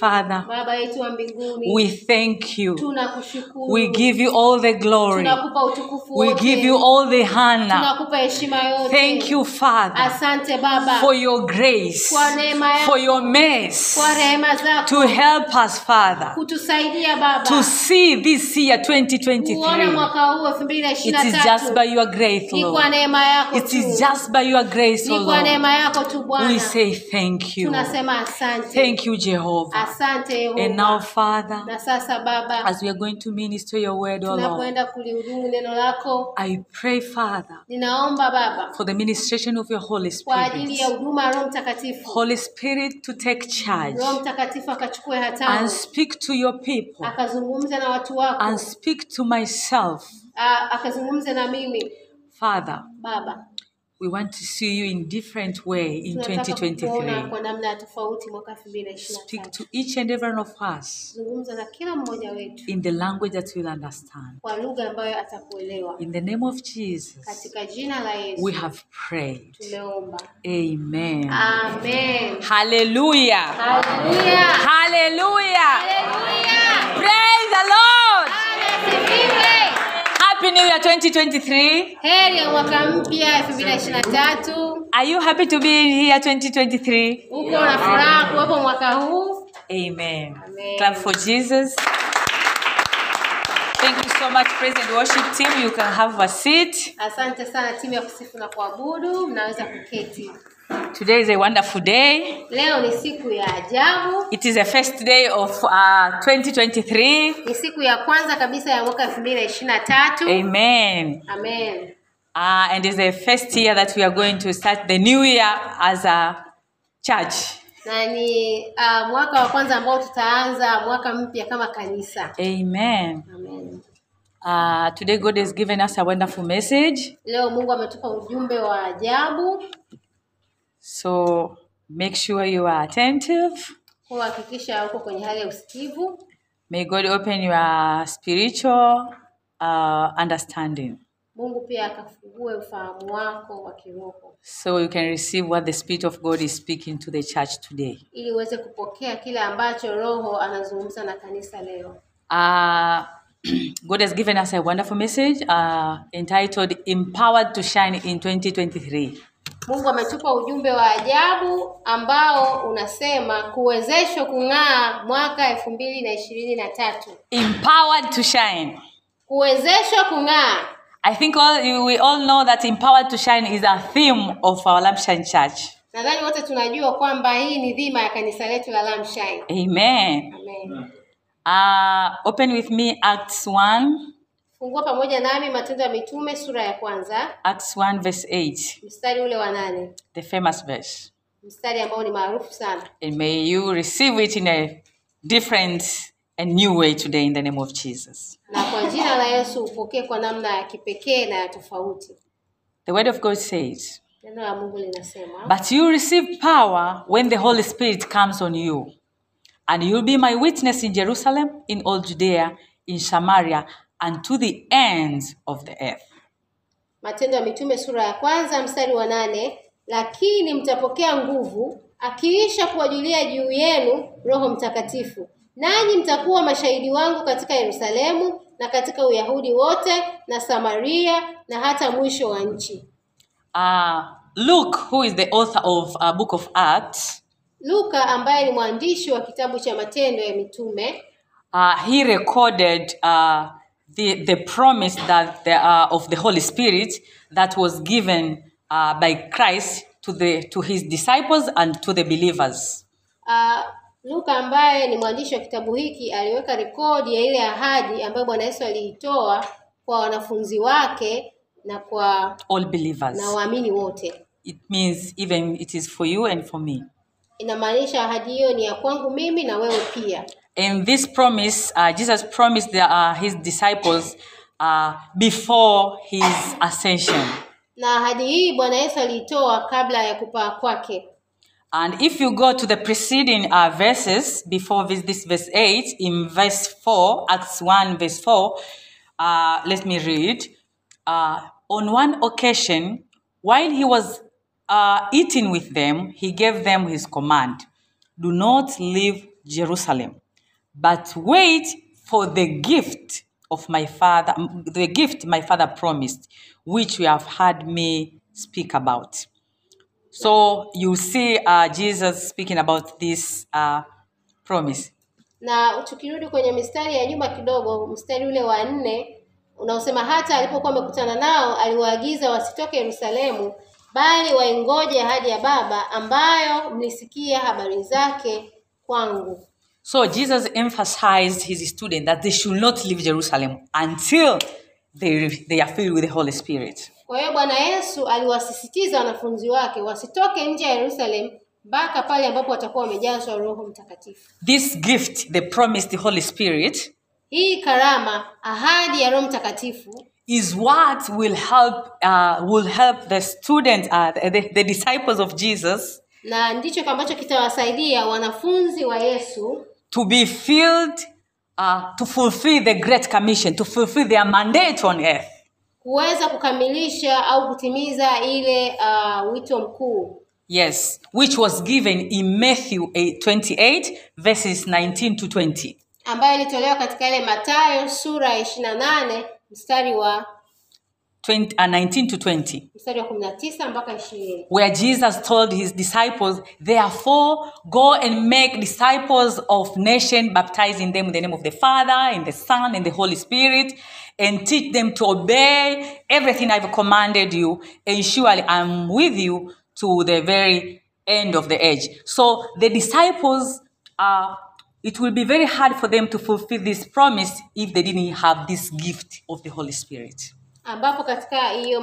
Father, baba yetu wa mbinguni we thank you. We give you all the glory. Tunakupa utukufu We wote give you all the honor. tunakupa heshima yote Thank you, Father, asante baba for your grace, Kwa neema yako. for your mercy kwa rehema zako to help us, Father, kutusaidia baba to see this year kuona 2023. mwaka huu elfu mbili na It ishirini is na just tatu by your grace, ni kwa Lord. neema yako It tu is just by your grace, O ni kwa Lord. neema yako tu We bwana say thank you. tunasema asante Thank you, Jehovah. asante And Yehova. now, Father, na sasa baba as we are going to minister your word, O Lord, tunapoenda kulihudumu neno lako I pray, Father, ninaomba baba for the ministration of your Holy kwa ajili ya Spirit. huduma ya roho mtakatifu Holy Spirit to take charge roho mtakatifu akachukue and speak to your people akazungumza na watu wako and speak to myself. akazungumza na mimi Father, baba we want to see you in different way in tunataka kuona 2023. kwa namna ya tofauti mwaka elfu mbili na ishirini na Speak tatu to each and every one of us zungumza na kila mmoja wetu in the language that we'll understand. kwa lugha ambayo atakuelewa In the name of Jesus, katika jina la yesu we have prayed. tumeomba Amen. amen Hallelujah. haleluya Hallelujah. haleluya Praise the Lord. Happy New Year 2023. heri ya mwaka mpya elfu mbili na ishirini na tatu Are you happy to be here 2023? uko na furaha kuwepo mwaka huu Amen. Amen. Clap for Jesus. Thank you so much, praise and worship team. You can have a seat. asante sana timu ya kusifu na kuabudu mnaweza kuketi Today is a wonderful day. leo ni siku ya ajabu It is the first day of uh, 2023. ni siku ya kwanza kabisa ya mwaka elfu mbili na ishirini na tatu Amen. amen Uh, and it's the first year that we are going to start the new year as a church. na ni uh, mwaka wa kwanza ambao tutaanza mwaka mpya kama kanisa Amen. amen Uh, today, God has given us a wonderful message. leo mungu ametupa ujumbe wa ajabu So make sure you are attentive. kwa uko kwenye hali ya usikivu May God open your spiritual uh, understanding mungu pia akafungue ufahamu wako wa kiroho so you can receive what the Spirit of God is speaking to the church today. ili uweze kupokea kile ambacho roho anazungumza na kanisa leo Uh, God has given us a wonderful message uh, entitled Empowered to Shine in 2023. Mungu ametupa ujumbe wa ajabu ambao unasema kuwezeshwa kung'aa mwaka elfu mbili na ishirini na tatu Empowered to Shine. kuwezeshwa kung'aa I think all, we all know that Empowered to Shine is a theme of our Lampshine Church. nadhani wote tunajua kwamba hii ni dhima ya kanisa letu la Lampshine. Amen. amen Uh, open with me Acts 1, fungua pamoja nami matendo ya mitume sura ya kwanza Acts 1, verse 8, mstari ule wa nane the famous verse. mstari ambao ni maarufu sana And may you receive it in a different and new way today in the name of Jesus. na kwa jina la yesu upokee kwa namna ya kipekee na ya tofauti The word of God says, neno la mungu linasema But you receive power when the Holy Spirit comes on you. And you'll be my witness in Jerusalem, in all Judea, in Samaria, and to the ends of the earth. matendo ya mitume sura ya kwanza mstari wa nane lakini mtapokea nguvu akiisha kuwajulia juu yenu roho mtakatifu. Nanyi mtakuwa mashahidi wangu katika yerusalemu na katika uyahudi wote na samaria na hata mwisho wa nchi. Uh, Luke, who is the author of uh, book of Acts, luka ambaye ni mwandishi wa kitabu cha matendo ya mitume. Uh, he recorded uh, the, the promise that the, uh, of the Holy Spirit that was given uh, by Christ to, the, to his disciples and to the believers. uh, luka ambaye ni mwandishi wa kitabu hiki aliweka rekodi ya ile ahadi ambayo bwana yesu aliitoa kwa wanafunzi wake na kwa All believers. na waamini wote It means even it is for you and for me. inamaanisha ahadi hiyo ni ya kwangu mimi na wewe pia And this promise, uh, Jesus promised the, uh, his disciples uh, before his ascension. na ahadi hii bwana yesu aliitoa kabla ya kupaa kwake And if you go to the preceding uh, verses before this, this verse 8, in verse 4, Acts 1, verse 4, uh, let me read. Uh, on one occasion, while he was uh, eating with them, he gave them his command Do not leave Jerusalem, but wait for the gift of my father, the gift my father promised, which you have heard me speak about. So you see uh, Jesus speaking about this uh, promise. na tukirudi kwenye mistari ya nyuma kidogo mstari ule wa nne unaosema hata alipokuwa amekutana nao aliwaagiza wasitoke yerusalemu bali waingoje ahadi ya baba ambayo mlisikia habari zake kwangu So Jesus emphasized his students that they should not leave Jerusalem until they, they are filled with the Holy Spirit. kwa hiyo bwana yesu aliwasisitiza wanafunzi wake wasitoke nje ya yerusalemu mpaka pale ambapo watakuwa wamejazwa roho mtakatifu This gift, the promised Holy Spirit, hii karama ahadi ya roho mtakatifu is what will help uh, will help the students, uh, the, the disciples of Jesus, na ndicho ambacho kitawasaidia wanafunzi wa yesu to be filled, uh, to fulfill the Great Commission, to fulfill their mandate on earth. kuweza kukamilisha au kutimiza ile uh, wito mkuu Yes, which was given in Matthew 8, 28, verses 19 to 20. ambayo ilitolewa katika ile matayo sura ya ishirini na nane mstari wa 20 uh, 19 to 20. mstari wa kumi na tisa mpaka ishirini where Jesus told his disciples, Therefore, go and make disciples of nation, baptizing them in the name of the Father, and the Son, and the Holy Spirit, and teach them to obey everything I've commanded you, and surely I'm with you to the very end of the age. So the disciples uh, it will be very hard for them to fulfill this promise if they didn't have this gift of the Holy Spirit. Ambapo katika hiyo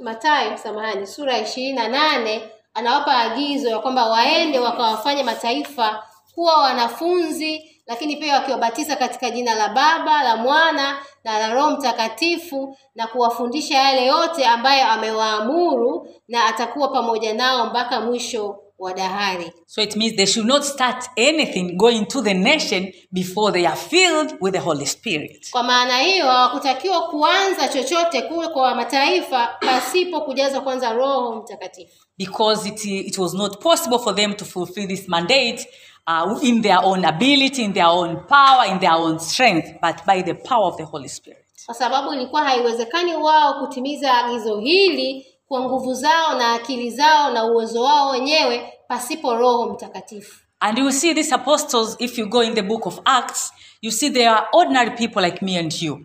Mathayo samahani sura ya ishirini na nane anawapa agizo ya kwamba waende wakawafanye mataifa kuwa wanafunzi lakini pia wakiwabatiza katika jina la Baba la Mwana na la Roho Mtakatifu na kuwafundisha yale yote ambayo amewaamuru na atakuwa pamoja nao mpaka mwisho wa dahari. So it means they should not start anything going to the nation before they are filled with the Holy Spirit. Kwa maana hiyo hawakutakiwa kuanza chochote kule kwa mataifa pasipo kujaza kwanza Roho Mtakatifu, Because it, it was not possible for them to fulfill this mandate uh, in their own ability, in their own power, in their own strength, but by the power of the Holy Spirit. kwa sababu ilikuwa haiwezekani wao kutimiza agizo hili kwa nguvu zao na akili zao na uwezo wao wenyewe pasipo Roho Mtakatifu. And you see these apostles, if you go in the book of Acts, you see they are ordinary people like me and you.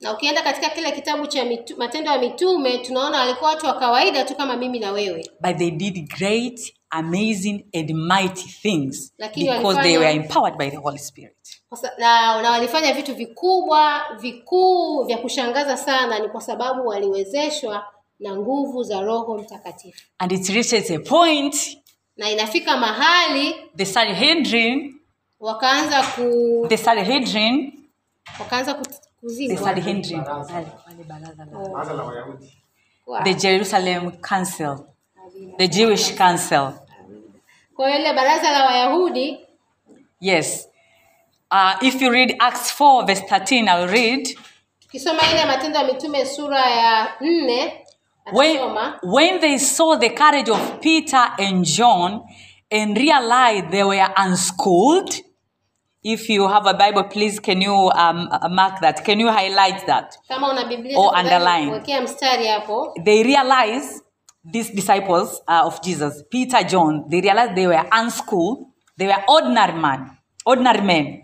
Na ukienda katika kile kitabu cha mitu, Matendo ya Mitume tunaona walikuwa watu wa kawaida tu kama mimi na wewe, But they did great, amazing, and mighty things Lakini because they were empowered by the Holy Spirit. Na, na walifanya vitu vikubwa vikuu vya kushangaza sana, ni kwa sababu waliwezeshwa na nguvu za Roho Mtakatifu. And it reaches a point, Na inafika mahali the Sanhedrin, wakaanza ku the Sanhedrin, wakaanza ku- the Sanhedrin, Baraza la Wayahudi. The Jerusalem Council, the Jewish Council. Kwa hiyo ile baraza la Wayahudi Yes. Uh, if you read Acts 4, verse 13, I'll read. ukisoma ile Matendo ya Mitume sura ya nne When, when they saw the courage of Peter and John and realized they were unschooled, if you have a Bible, please can you um, uh, mark that? Can you highlight that? Biblia Or underline. wekea mstari hapo. They realized, these disciples uh, of Jesus, Peter, John, they realized they were unschooled. They were ordinary men, ordinary men.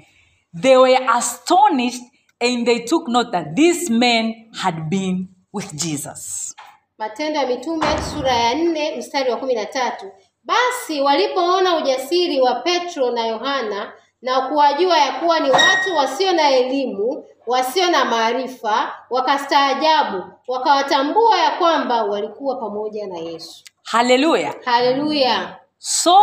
They were astonished and they took note that these men had been with Jesus. Matendo ya Mitume sura ya nne mstari wa kumi na tatu. Basi walipoona ujasiri wa Petro na Yohana na kuwajua ya kuwa ni watu wasio na elimu, wasio na maarifa, wakastaajabu, wakawatambua ya kwamba walikuwa pamoja na Yesu. Hallelujah. Haleluya! So,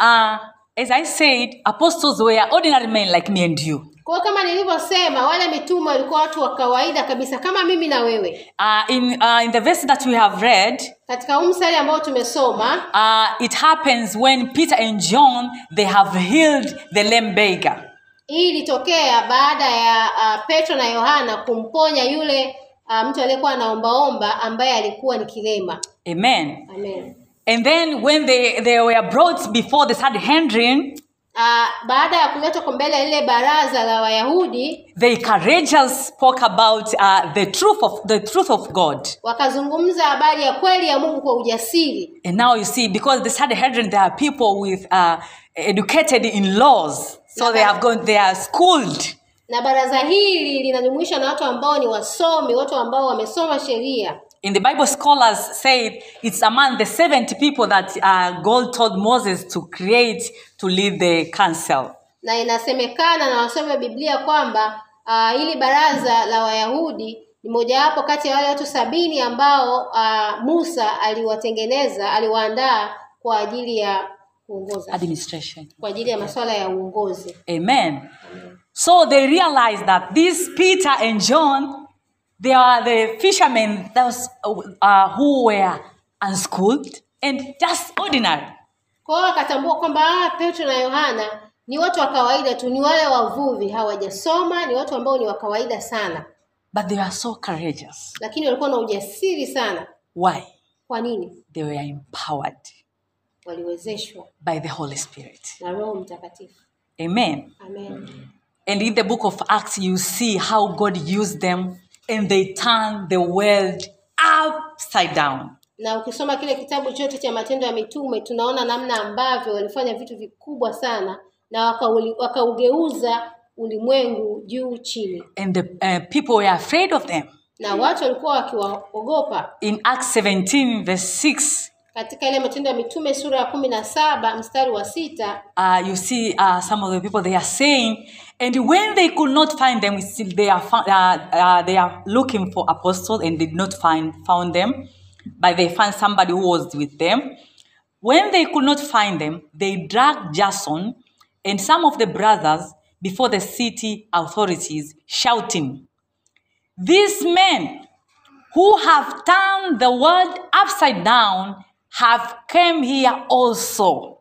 uh, as I said, apostles were ordinary men like me and you. Kwa kama nilivyosema, wale mitume walikuwa watu wa kawaida kabisa kama mimi na wewe. Uh, in, uh, in the verse that we have read, Katika huu mstari ambao tumesoma, uh, it happens when Peter and John they have healed the lame beggar. hii ilitokea baada ya uh, Petro na Yohana kumponya yule uh, mtu aliyekuwa anaombaomba ambaye alikuwa ni kilema. Amen. Amen. And then when they, they were brought before the Sanhedrin, ah, baada ya kuletwa kwa mbele lile baraza la Wayahudi they courageous spoke about uh, the truth of the truth of God. wakazungumza habari ya kweli ya Mungu kwa ujasiri. And now you see, because the Sanhedrin, there are people with uh, educated in laws, so they have gone, they are schooled. Na baraza hili linajumuisha na watu ambao ni wasomi, watu ambao wamesoma sheria. In the Bible, scholars say it's among the 70 people that uh, God told Moses to create to lead the council. Na inasemekana na wasomi wa Biblia kwamba uh, hili baraza la Wayahudi ni mojawapo kati ya wale watu sabini ambao uh, Musa aliwatengeneza, aliwaandaa kwa ajili ya kuongoza, Administration. kwa ajili ya masuala ya uongozi. Amen. So they realized that this Peter and John, they are the fishermen those, uh, who were unschooled and just ordinary. Kwa hiyo wakatambua kwamba ah, Petro na Yohana ni watu wa kawaida tu, ni wale wavuvi, hawajasoma, ni watu ambao ni wa kawaida sana, But they are so courageous. lakini walikuwa na ujasiri sana. Why? Kwa nini? They were empowered Waliwezeshwa by the Holy Spirit. na Roho Mtakatifu. Amen. Amen. And in the book of Acts, you see how God used them and they turn the world upside down. Na ukisoma kile kitabu chote cha Matendo ya Mitume, tunaona namna ambavyo walifanya vitu vikubwa sana na wakaugeuza wakaugeuza ulimwengu juu chini, And the uh, people were afraid of them. na watu walikuwa wakiwaogopa. In Acts 17, verse 6, Katika ile Matendo ya Mitume sura ya kumi na saba mstari wa sita uh, you see uh, some of the people they are saying, and when they could not find them, still they are uh, uh, they are looking for apostles and did not find found them, but they found somebody who was with them. When they could not find them, they dragged Jason and some of the brothers before the city authorities, shouting, "These men who have turned the world upside down have came here also."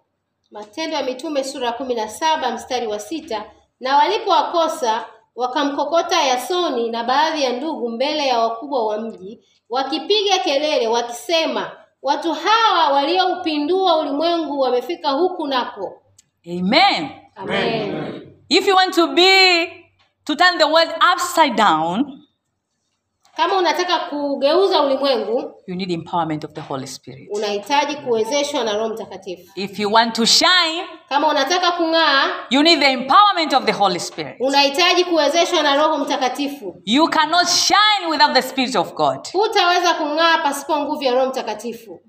Matendo ya Mitume sura ya kumi na saba mstari wa sita na walipowakosa wakamkokota Yasoni na baadhi ya ndugu mbele ya wakubwa wa mji wakipiga kelele wakisema, watu hawa walioupindua ulimwengu wamefika huku nako. Amen. Amen. If you want to be to turn the world upside down, Kama unataka kugeuza ulimwengu, you need empowerment of the Holy Spirit. unahitaji kuwezeshwa na Roho Mtakatifu. If you want to shine, Kama unataka kung'aa, you need the empowerment of the Holy Spirit. unahitaji kuwezeshwa na Roho Mtakatifu. You cannot shine without the Spirit of God. Hutaweza kung'aa pasipo nguvu ya Roho Mtakatifu.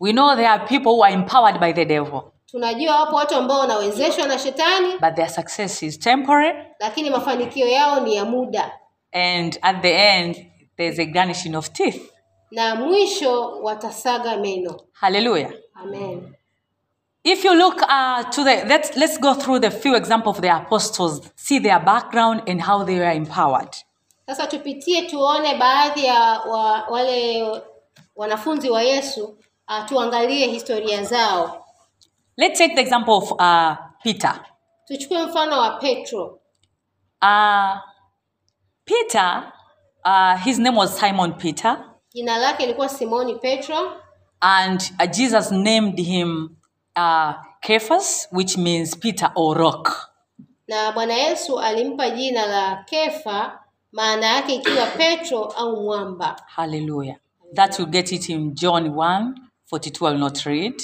We know there are people who are empowered by the devil, Tunajua wapo watu ambao wanawezeshwa na shetani, but their success is temporary, lakini mafanikio yao ni ya muda, and at the end, there's a garnishing of teeth. na mwisho watasaga meno. Hallelujah. Amen. If you look uh, to the, let's, let's go through the few examples of the apostles, see their background and how they were empowered. Sasa tupitie tuone baadhi ya wa, wale wanafunzi wa Yesu uh, tuangalie historia zao. Let's take the example of uh, Peter. Tuchukue mfano wa Petro. Uh, Peter, uh, his name was Simon Peter, Jina lake lilikuwa Simoni Petro, and uh, Jesus named him uh, Cephas, which means Peter or rock. na Bwana Yesu alimpa jina la Kefa, maana yake ikiwa Petro au mwamba. Hallelujah. That you get it in John 1 42. I will not read.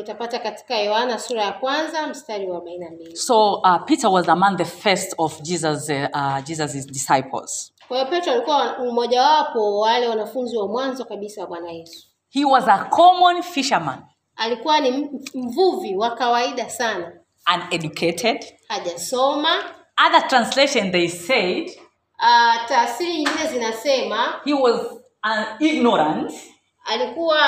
Utapata katika Yohana sura ya kwanza mstari wa arobaini na mbili. So uh, Peter was among the first of Jesus' uh, uh, Jesus's disciples. Kwa hiyo Petro alikuwa mmojawapo wa wale wanafunzi wa mwanzo kabisa wa Bwana Yesu. He was a common fisherman, Alikuwa ni mvuvi wa kawaida sana, uneducated. hajasoma. Other translation they said Uh, taasiri nyingine zinasema he was an ignorant, alikuwa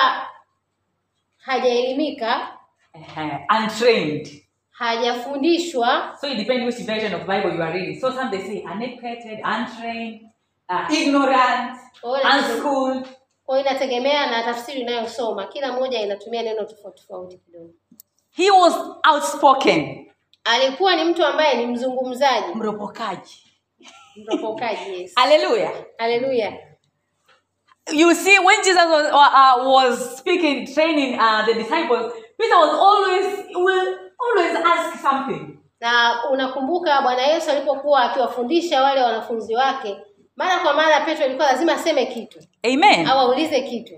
hajaelimika, uh, untrained. hajafundishwa. So it depends which version of Bible you are reading. So some they say uneducated, untrained, uh, ignorant, of them. unschooled. Kwa inategemea na tafsiri unayosoma, kila moja inatumia neno tofauti tofauti kidogo. He was outspoken. Alikuwa ni mtu ambaye ni mzungumzaji, Mropokaji. mropokaji. Yes, Hallelujah. Hallelujah. You see, when Jesus was, uh, uh, was speaking, training uh, the disciples, Peter was always, will always ask something. Na unakumbuka Bwana Yesu alipokuwa akiwafundisha wale wanafunzi wake, mara kwa mara Petro ilikuwa lazima aseme kitu Amen. au aulize kitu,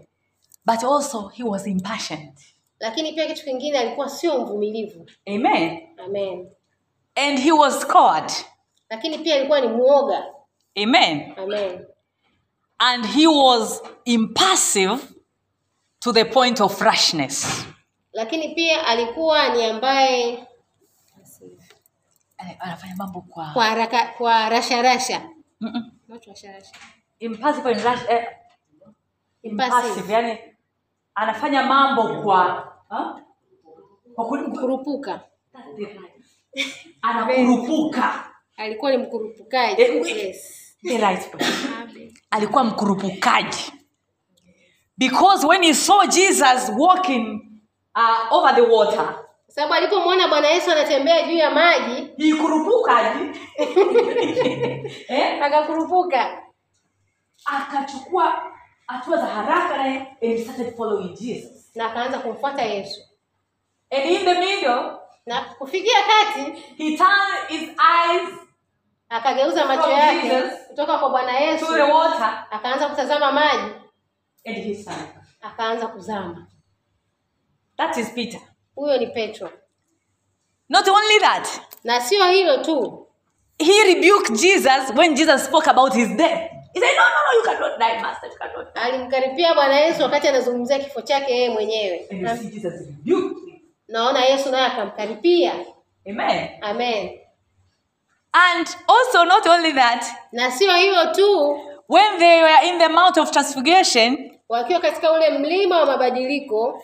But also, he was impatient. lakini pia kitu kingine alikuwa sio mvumilivu. Amen. Amen. And he was scared. Lakini pia alikuwa ni muoga. Amen. Amen. And he was impassive to the point of rashness. Lakini pia alikuwa ni ambaye Ana- Anafanya mambo kwa kwa haraka kwa rasha rasha. Mm-mm. And eh, yani anafanya mambo kwa ha? kwa Kurupuka. Anakurupuka Alikuwa ni mkurupukaji. Eh, Yes. Right alikuwa mkurupukaji because when he saw jesus walking uh, over the water sababu alipomwona Bwana Yesu anatembea juu ya maji, ikurupuka eh? akakurupuka. akachukua hatua za haraka naye and started following jesus na akaanza kumfuata Yesu. and in the middle Na kufikia kati he turned his eyes akageuza macho yake kutoka kwa Bwana Yesu, to the water akaanza kutazama maji, and he sank akaanza kuzama. that is peter Huyo ni Petro. not only that Na sio hilo tu, he rebuked jesus when jesus spoke about his death he said no no no you cannot die master you cannot die alimkaripia Bwana Yesu wakati anazungumzia kifo chake yeye mwenyewe. and you see jesus rebuked Naona Yesu naye akamkaripia. amen Amen. And also, not only that, Na sio hilo tu, when they were in the Mount of Transfiguration, wakiwa katika ule mlima wa mabadiliko,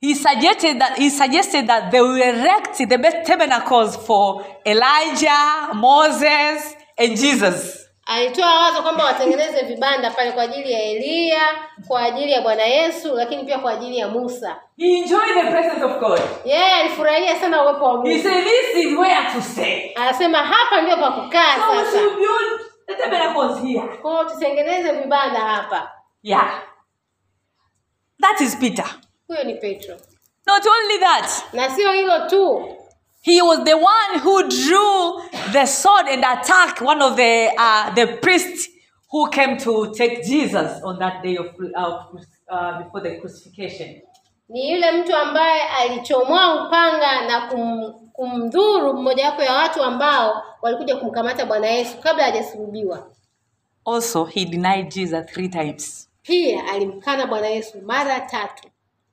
he suggested that he suggested that they will erect the best tabernacles for Elijah, Moses, and Jesus. alitoa wazo kwamba watengeneze vibanda pale kwa ajili ya Eliya, kwa ajili ya Bwana Yesu, lakini pia kwa ajili ya Musa. He enjoyed the presence of God. Yeye alifurahia sana uwepo wa He said, "This is where to stay." Anasema hapa ndio pa kukaa So sasa. should build the here. Kwa tutengeneze vibanda hapa. Yeah, that is Peter. Huyo ni Petro. Not only that, Na sio hilo tu, he was the one who drew the sword and attacked one of the uh, the priests who came to take Jesus on that day of uh, before the crucifixion. ni yule mtu ambaye alichomoa upanga na kum, kumdhuru mmojawapo ya watu ambao walikuja kumkamata Bwana Yesu kabla hajasulubiwa. Also, he denied Jesus three times. Pia alimkana Bwana Yesu mara tatu.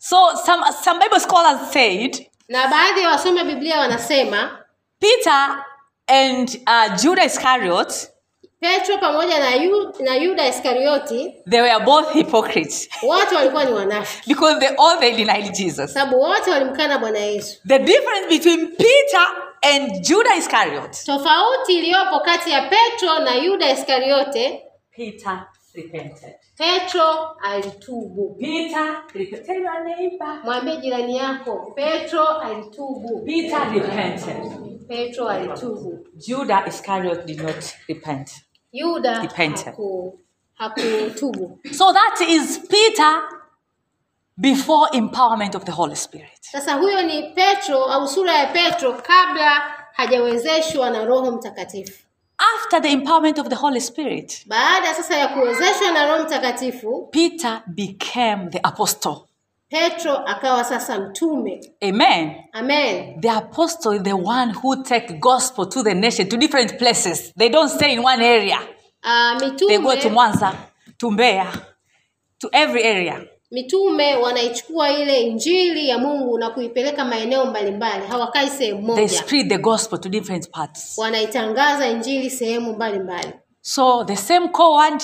So some some Bible scholars said Na baadhi ya wasoma Biblia wanasema Peter and uh, Judah Iscariot Petro pamoja na, yu, na Yuda Iskarioti they were both hypocrites wote walikuwa ni wanafiki, because they all they denied Jesus. sababu wote walimkana Bwana Yesu. The difference between Peter and Judah Iscariot, Tofauti iliyopo kati ya Petro na Yuda Iskariote, Peter repented. Petro alitubu. Peter repented. Mwambie jirani yako, Petro alitubu. Peter repented. Petro alitubu. Judah Iscariot did not repent. Yuda Repented. haku hakutubu. So that is Peter before empowerment of the Holy Spirit. Sasa huyo ni Petro au sura ya Petro kabla hajawezeshwa na Roho Mtakatifu. After the empowerment of the Holy Spirit, Baada sasa ya kuwezeshwa na Roho Mtakatifu, Peter became the apostle. Petro akawa sasa mtume. Amen. Amen. The apostle is the one who take gospel to the nation, to different places. They don't stay in one area. Uh, They go to mitume Mwanza, to Mbeya, to every area. Mitume wanaichukua ile injili ya Mungu na kuipeleka maeneo mbalimbali, hawakai sehemu They spread the gospel to different parts. wanaitangaza injili sehemu mbalimbali. So the same coward,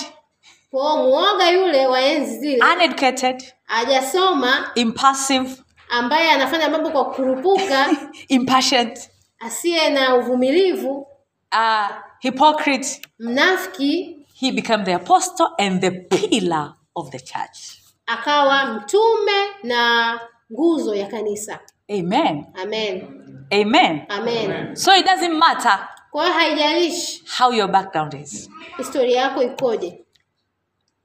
Kwa muoga yule wa enzi zile uneducated, hajasoma, impassive, ambaye anafanya mambo kwa kurupuka, impatient, asiye na uvumilivu, uh, hypocrite, mnafiki, he became the apostle and the pillar of the church. Akawa mtume na nguzo ya kanisa. Amen. Amen. Amen. Amen. So it doesn't matter Kwa hiyo haijalishi how your background is. historia yako ikoje.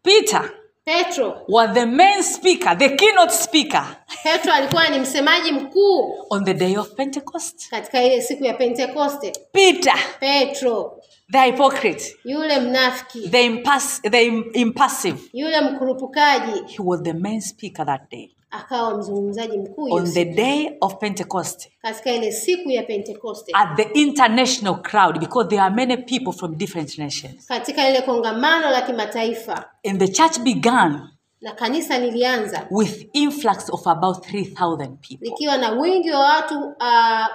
Peter petro was the main speaker, the keynote speaker petro alikuwa ni msemaji mkuu on the day of Pentecost. katika ile siku ya pentekoste Peter, petro the hypocrite, yule mnafiki the, impass- the impassive, yule mkurupukaji he was the main speaker that day. akawa mzungumzaji mkuu On the day of Pentecost, katika ile siku ya Pentecost. at the international crowd, because there are many people from different nations. katika ile kongamano la kimataifa And the church began na kanisa lilianza with influx of about 3,000 people. likiwa na wingi wa watu uh,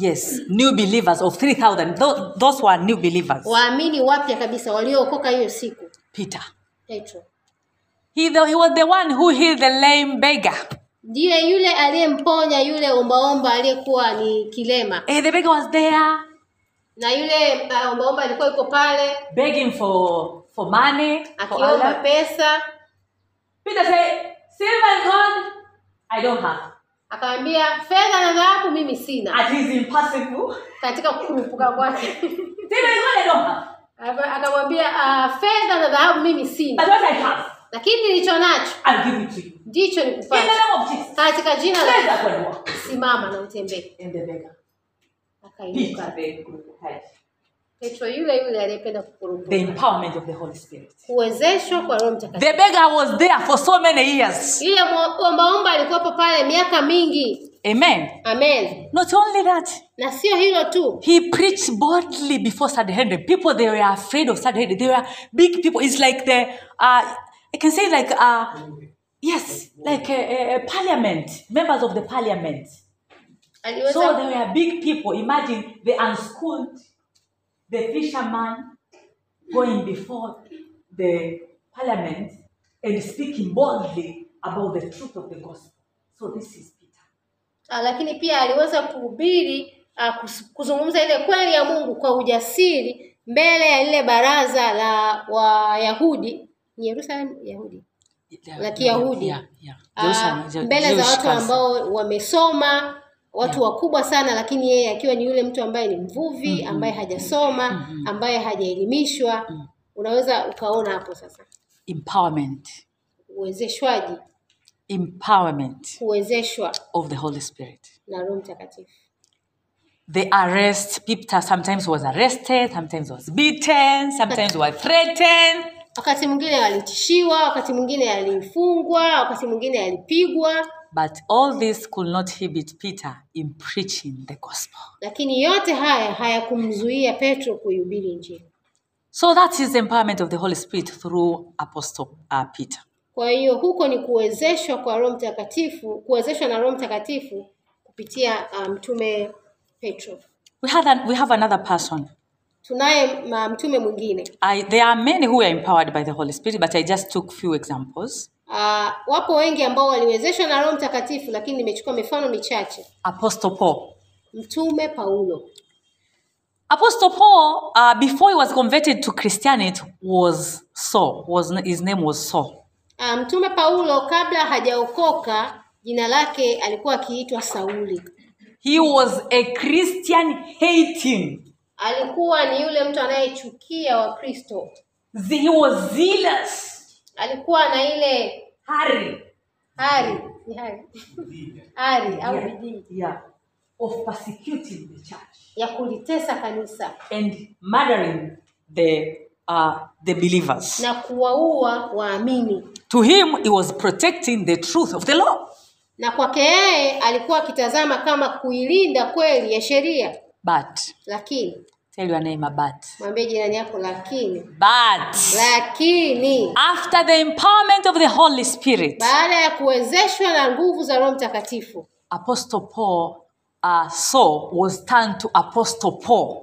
Yes, new believers of 3,000. Tho- Those were new believers. waamini wapya kabisa waliookoka hiyo siku Peter. petro He, the, he was the one who healed the lame beggar. ndiye yule aliyemponya yule ombaomba aliyekuwa ni kilema Eh, the beggar was there na yule ombaomba alikuwa yuko pale begging for, for money. For akiomba pesa Peter said, Silver and gold, I don't have. Akamwambia fedha na dhahabu mimi sina. Impossible. katika kurupuka kwake. Akamwambia uh, fedha na dhahabu mimi But sina what I have, lakini nilicho nacho I'll give it to you. ndicho In the name of Jesus. katika jina la simama na utembee. And the beggar. akainuka the good petro yule yule aliyependa The kukurupuka empowerment of the Holy Spirit. kuwezeshwa kwa roho mtakatifu The beggar was there for so many years. yule mwo- ombaomba alikuwepo pale miaka mingi Amen. amen Not only that, na sio hilo tu he preached boldly before Sanhedrin. People they were afraid of Sanhedrin. They were big people. It's like the uh, I can say like uh, yes, like a, a, parliament, members of the parliament. So they were big people. Imagine the unschooled, the fisherman going before the parliament and speaking boldly about the truth of the gospel. So this is Peter. Ah, lakini pia aliweza kuhubiri ah, kuzungumza ile kweli ya Mungu kwa ujasiri mbele ya lile baraza la Wayahudi ni Yerusalemu Yahudi La Kiyahudi. Yeah, yeah. Ah, mbele za watu ambao wamesoma watu wakubwa sana lakini yeye akiwa ni yule mtu ambaye ni mvuvi ambaye hajasoma ambaye hajaelimishwa. Unaweza ukaona hapo sasa. Empowerment. uwezeshwaji. Empowerment uwezeshwa. of the Holy Spirit. na Roho Mtakatifu. The arrest, Peter sometimes was arrested, sometimes was beaten, sometimes was threatened. wakati mwingine alitishiwa wakati mwingine alifungwa wakati mwingine alipigwa But all this could not inhibit Peter in preaching the gospel. lakini yote haya hayakumzuia petro kuihubiri injili So that is the empowerment of the Holy Spirit through Apostle uh, Peter. kwa hiyo huko ni kuwezeshwa kwa roho mtakatifu kuwezeshwa na roho mtakatifu kupitia ah, mtume petro We have, an, we have another person. tunaye mtume mwingine I, there are many who are empowered by the Holy Spirit, but I just took few examples. Uh, wapo wengi ambao waliwezeshwa na roho mtakatifu lakini nimechukua mifano michache Apostle Paul. mtume paulo Apostle Paul, uh, before he was converted to Christianity, was Saul. Was his name was Saul. uh, mtume paulo kabla hajaokoka jina lake alikuwa akiitwa sauli He was a Christian hating. alikuwa ni yule mtu anayechukia wakristo He was zealous. Alikuwa na ile hari. Ni hari. Hari au bidii. Yeah. Of persecuting the church. Ya kulitesa kanisa. And murdering the uh, the believers. na kuwaua waamini. To him, he was protecting the truth of the law. na kwake yeye alikuwa akitazama kama kuilinda kweli ya sheria. But lakini tell your neighbor, but. Mwambie jirani yako lakini. But. Lakini. After the empowerment of the Holy Spirit, baada ya kuwezeshwa na nguvu za roho mtakatifu. Apostle Paul uh, Saul was turned to Apostle Paul.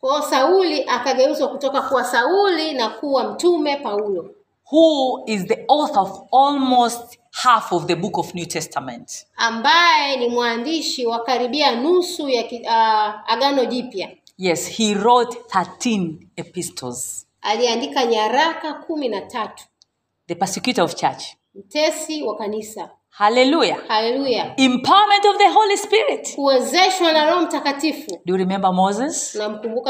Kwa sauli akageuzwa kutoka kuwa sauli na kuwa mtume paulo. Who is the author of almost half of the book of New Testament. ambaye ni mwandishi wa karibia nusu ya ah, agano jipya Yes, he wrote 13 epistles. aliandika nyaraka kumi na tatu The persecutor of church. mtesi wa kanisa Hallelujah. haleluya Empowerment of the Holy Spirit. kuwezeshwa na roho mtakatifu Do you remember Moses?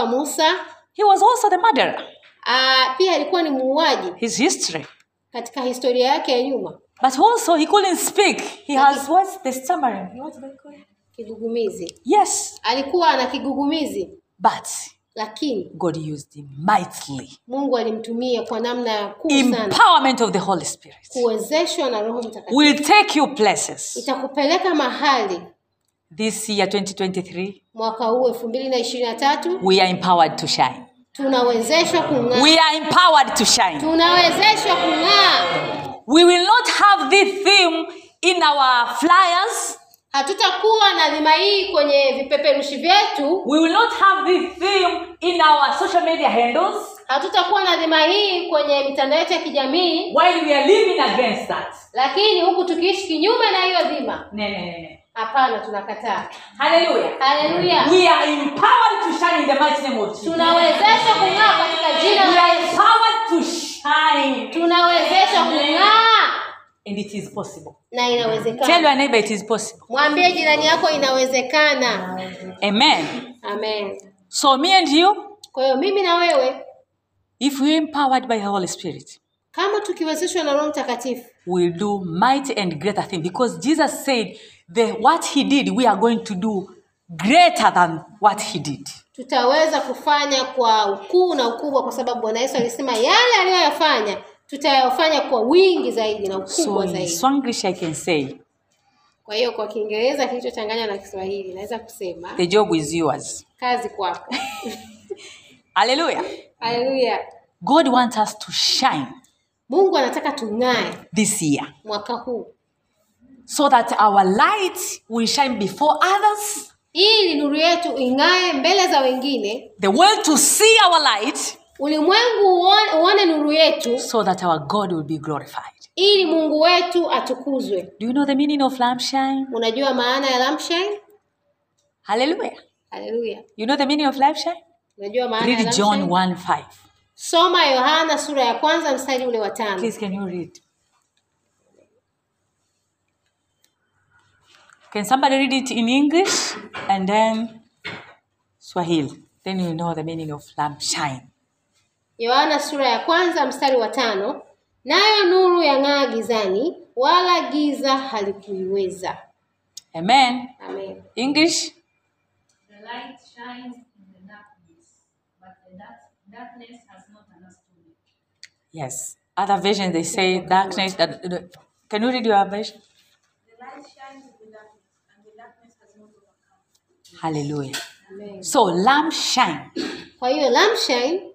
musa He was also the murderer. uh, pia alikuwa ni muuaji His history. katika historia yake ya nyuma But also, he couldn't speak. He has what's the stammering? What do they call it? kigugumizi Yes. alikuwa ana kigugumizi But lakini God used him mightily. mungu alimtumia kwa namna kuu sana Empowerment of the Holy Spirit kuwezeshwa na roho mtakatifu will take you places. itakupeleka mahali This year, 2023, mwaka huu elfu mbili na ishirini na tatu we are empowered to shine. tunawezeshwa kung'aa We are empowered to shine. tunawezeshwa kung'aa We will not have this theme in our flyers. Hatutakuwa na dhima hii kwenye vipeperushi vyetu We will not have this theme in our social media handles hatutakuwa na dhima hii kwenye mitandao yetu ya kijamii while we are living against that. lakini huku tukiishi kinyume na hiyo dhima hapana tunakataa Hallelujah. haleluya We are empowered to shine in the mighty name of Jesus. We kung'aa katika jina la yesu empowered to shine. tunawezeshwa kung'aa And it is possible. na Tell your neighbor it is possible. mwambie jirani yako inawezekana Amen. amen So, me and you, kwa hiyo mimi na wewe if we empowered by the Holy Spirit, kama tukiwezeshwa na roho mtakatifu we'll do mighty and greater thing because Jesus said the what he did, we are going to do greater than what he did. tutaweza kufanya kwa ukuu na ukubwa kwa sababu bwana yesu alisema yale aliyoyafanya tutayafanya kwa wingi zaidi na So, ukubwa in zaidi. English I can say, kwa hiyo kwa kiingereza kilichochanganywa na kiswahili naweza kusema the job is yours. kazi kwako. Hallelujah. haleluya God wants us to shine mungu anataka tung'ae this year. mwaka huu. So that our light will shine before others, ili nuru yetu ing'ae mbele za wengine. The world to see our light, ulimwengu uone, uone nuru yetu so that our God will be glorified. ili mungu wetu atukuzwe Do you know the meaning of lampshine? unajua maana ya lampshine Hallelujah. haleluya You know the meaning of lampshine? unajua maana ya Read John lampshine? 1 5. soma yohana sura ya kwanza mstari ule wa tano Please, can you read? Can somebody read it in English and then Swahili? Then you know the meaning of lampshine. Yohana sura ya kwanza mstari wa tano nayo nuru yang'aa gizani wala giza halikuiweza Amen. amen English? The light shines in the darkness, but the dark, darkness has not understood it. Yes. Other version they say darkness. that- that- Can you read your version? The light shines in the darkness, and the darkness has not overcome. Hallelujah. Amen. So lamp shine. kwa hiyo lampshine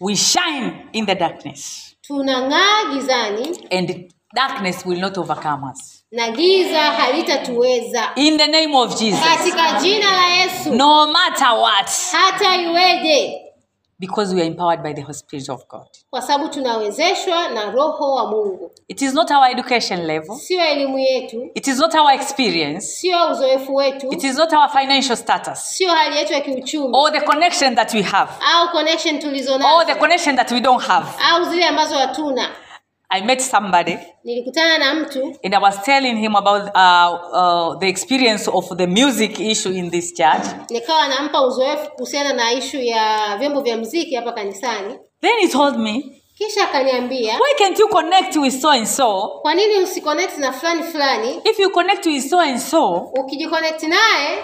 We shine in the darkness, tunang'aa gizani and darkness will not overcome us. na giza halitatuweza In the name of Jesus. katika jina la yesu No matter what. hata iweje Because we are empowered by the Holy Spirit of God. kwa sababu tunawezeshwa na roho wa mungu It is not our education level. sio elimu yetu It is not our experience. sio uzoefu wetu It is not our financial status. sio hali yetu ya kiuchumi Or the connection that we have. au connection tulizo Or the connection that we don't have. au zile ambazo hatuna I met somebody nilikutana na mtu and I was telling him about uh, uh, the experience of the music issue in this church. nikawa nampa uzoefu kuhusiana na ishu ya vyombo vya mziki hapa kanisani Then he told me, kisha akaniambia Why can't you connect with so and so? kwa nini usiconnect na fulani fulani If you connect with so and so, ukijiconnect naye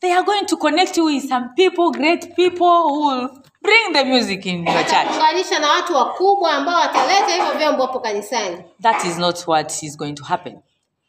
they are going to connect you with some people, great people who will bring the music in your church. atakuunganisha na watu wakubwa ambao wataleta hivyo vyombo hapo kanisani That is not what is going to happen.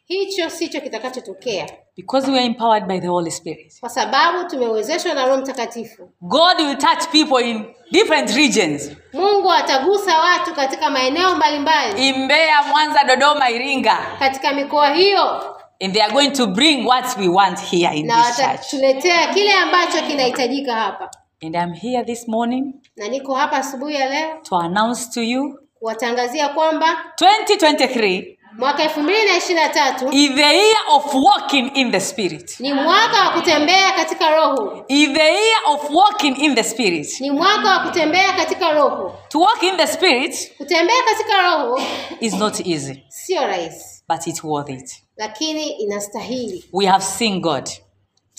hicho sicho kitakachotokea Because we are empowered by the Holy Spirit. kwa sababu tumewezeshwa na roho mtakatifu God will touch people in different regions. mungu atagusa watu katika maeneo mbalimbali Mbeya, Mwanza, Dodoma, Iringa. katika mikoa hiyo And they are going to bring what we want here in na this church. watatuletea kile ambacho kinahitajika hapa And I'm here this morning na niko hapa asubuhi ya leo to announce to you kuwatangazia kwamba 2023 mwaka elfu mbili na ishirini na tatu is the year of walking in the Spirit. ni mwaka wa kutembea katika roho Is the year of walking in the Spirit. ni mwaka wa kutembea katika roho To walk in the Spirit kutembea katika roho is not easy, sio rahisi but it's worth it. lakini inastahili We have seen God.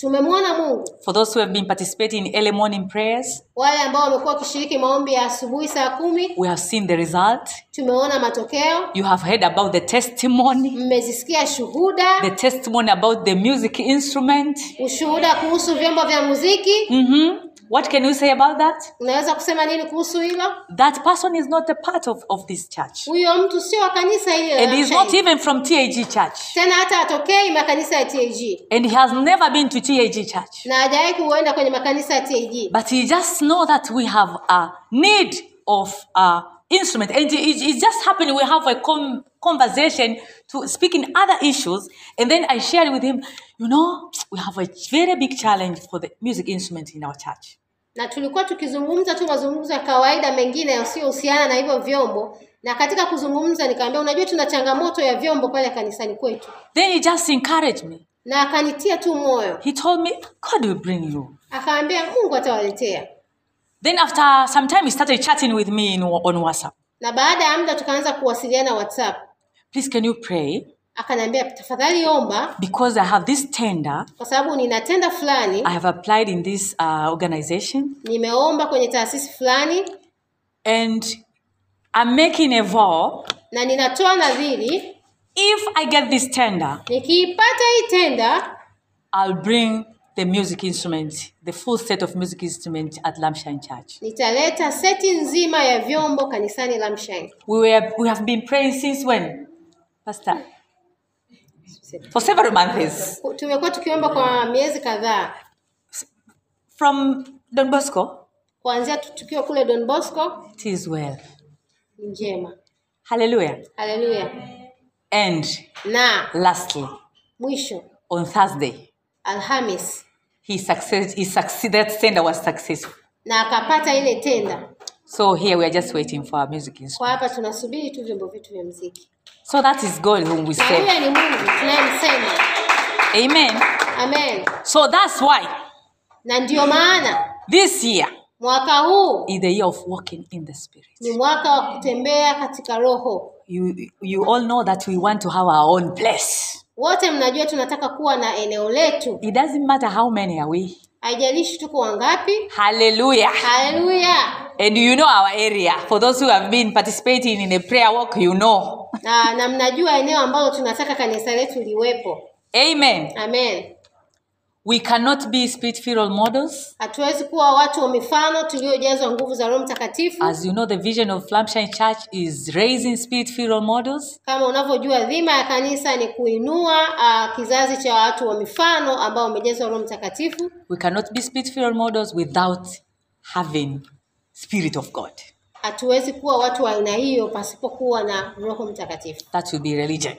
Tumemwona mungu. For those who have been participating in early morning prayers, wale ambao wamekuwa wakishiriki maombi ya asubuhi saa kumi we have seen the result. tumeona matokeo. You have heard about the testimony, mmezisikia shuhuda. The testimony about the music instrument. ushuhuda kuhusu vyombo vya muziki. Hmm What can you say about that? unaweza kusema nini kuhusu hilo That person is not a part of, of this church. huyo mtu sio wa kanisa And he's not even from TAG Church. tena hata atokei makanisa ya tag And he has never been to TAG Church. na hajawahi kuenda kwenye makanisa ya tag But he just know that we have a need of a instrument. And it, it just happened we have a com- conversation to speak in other issues. And then I shared with him, you know, we have a very big challenge for the music instrument in our church. na tulikuwa tukizungumza tu mazungumzo ya kawaida mengine yasiyohusiana na hivyo vyombo na katika kuzungumza nikamwambia unajua tuna changamoto ya vyombo pale kanisani kwetu Then he just encouraged me. na akanitia tu moyo He told me, God will bring you. akaambia mungu atawaletea Then after some time, he started chatting with me in, on WhatsApp. na baada ya muda tukaanza kuwasiliana whatsapp Please, can you pray? akaniambia tafadhali omba Because I have this tender. kwa sababu nina tenda fulani I have applied in this uh, organization. nimeomba kwenye taasisi fulani And I'm making a vow. na ninatoa nadhiri If I get this tender, nikiipata hii tenda I'll bring the music instrument, the full set of music instrument at Lampshine Church. nitaleta seti nzima ya vyombo kanisani la Mshine. We were we have been praying since when, Pastor? For several months. tumekuwa tukiomba kwa miezi kadhaa From Don Bosco, kuanzia tu- tukiwa kule Don Bosco. it is well. Njema, Hallelujah. haleluya. And Na lastly, mwisho on Thursday, Alhamis, he success he succeeded. That tender was successful. na akapata ile tenda. So here we are just waiting for our music instrument. Kwa hapa tunasubiri tu vyombo vyetu vya muziki, So that is God whom we serve. huyo ni Mungu tunayemsema. Amen. Amen. So that's why Na ndiyo maana this year mwaka huu is the year of walking in the spirit. ni mwaka wa kutembea katika Roho. You you all know that we want to have our own place. Wote mnajua tunataka kuwa na eneo letu, It doesn't matter how many are we. Haijalishi tuko wangapi. haleluya Haleluya! And you know our area. For those who have been participating in a prayer walk, you know. Na, na mnajua eneo ambalo tunataka kanisa letu liwepo. Amen. Amen. We cannot be spirit-filled models. Hatuwezi kuwa watu wa mifano tuliojazwa nguvu za Roho Mtakatifu. As you know, the vision of Lampshine Church is raising spirit-filled models. Kama unavyojua dhima ya kanisa ni kuinua uh, kizazi cha watu wa mifano ambao wamejazwa Roho Mtakatifu. We cannot be spirit-filled models without having Spirit of God. Hatuwezi kuwa watu wa aina hiyo pasipokuwa na Roho Mtakatifu. That will be religion.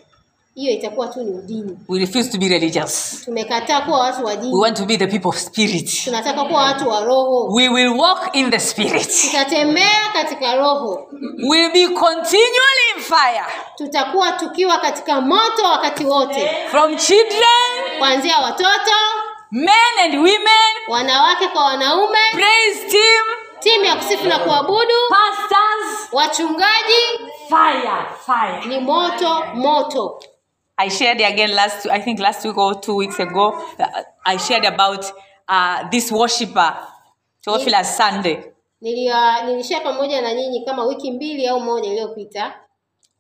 Hiyo itakuwa tu ni udini. We refuse to be religious. Tumekataa kuwa watu wa We want to be the people of spirit. tunataka kuwa watu wa Roho. We will walk in the spirit. Tutatembea katika Roho, We'll be continually in fire. tutakuwa tukiwa katika moto wakati wote, From children, kuanzia watoto, men and women, wanawake kwa wanaume, praise team, timu ya kusifu na kuabudu, pastors, wachungaji. fire, fire. Ni moto moto. I shared again last, I think last week or two weeks ago, uh, I shared about uh, this worshiper, Theophilus Sunday, Nilia, nilishare pamoja na nyinyi kama wiki mbili au moja iliyopita.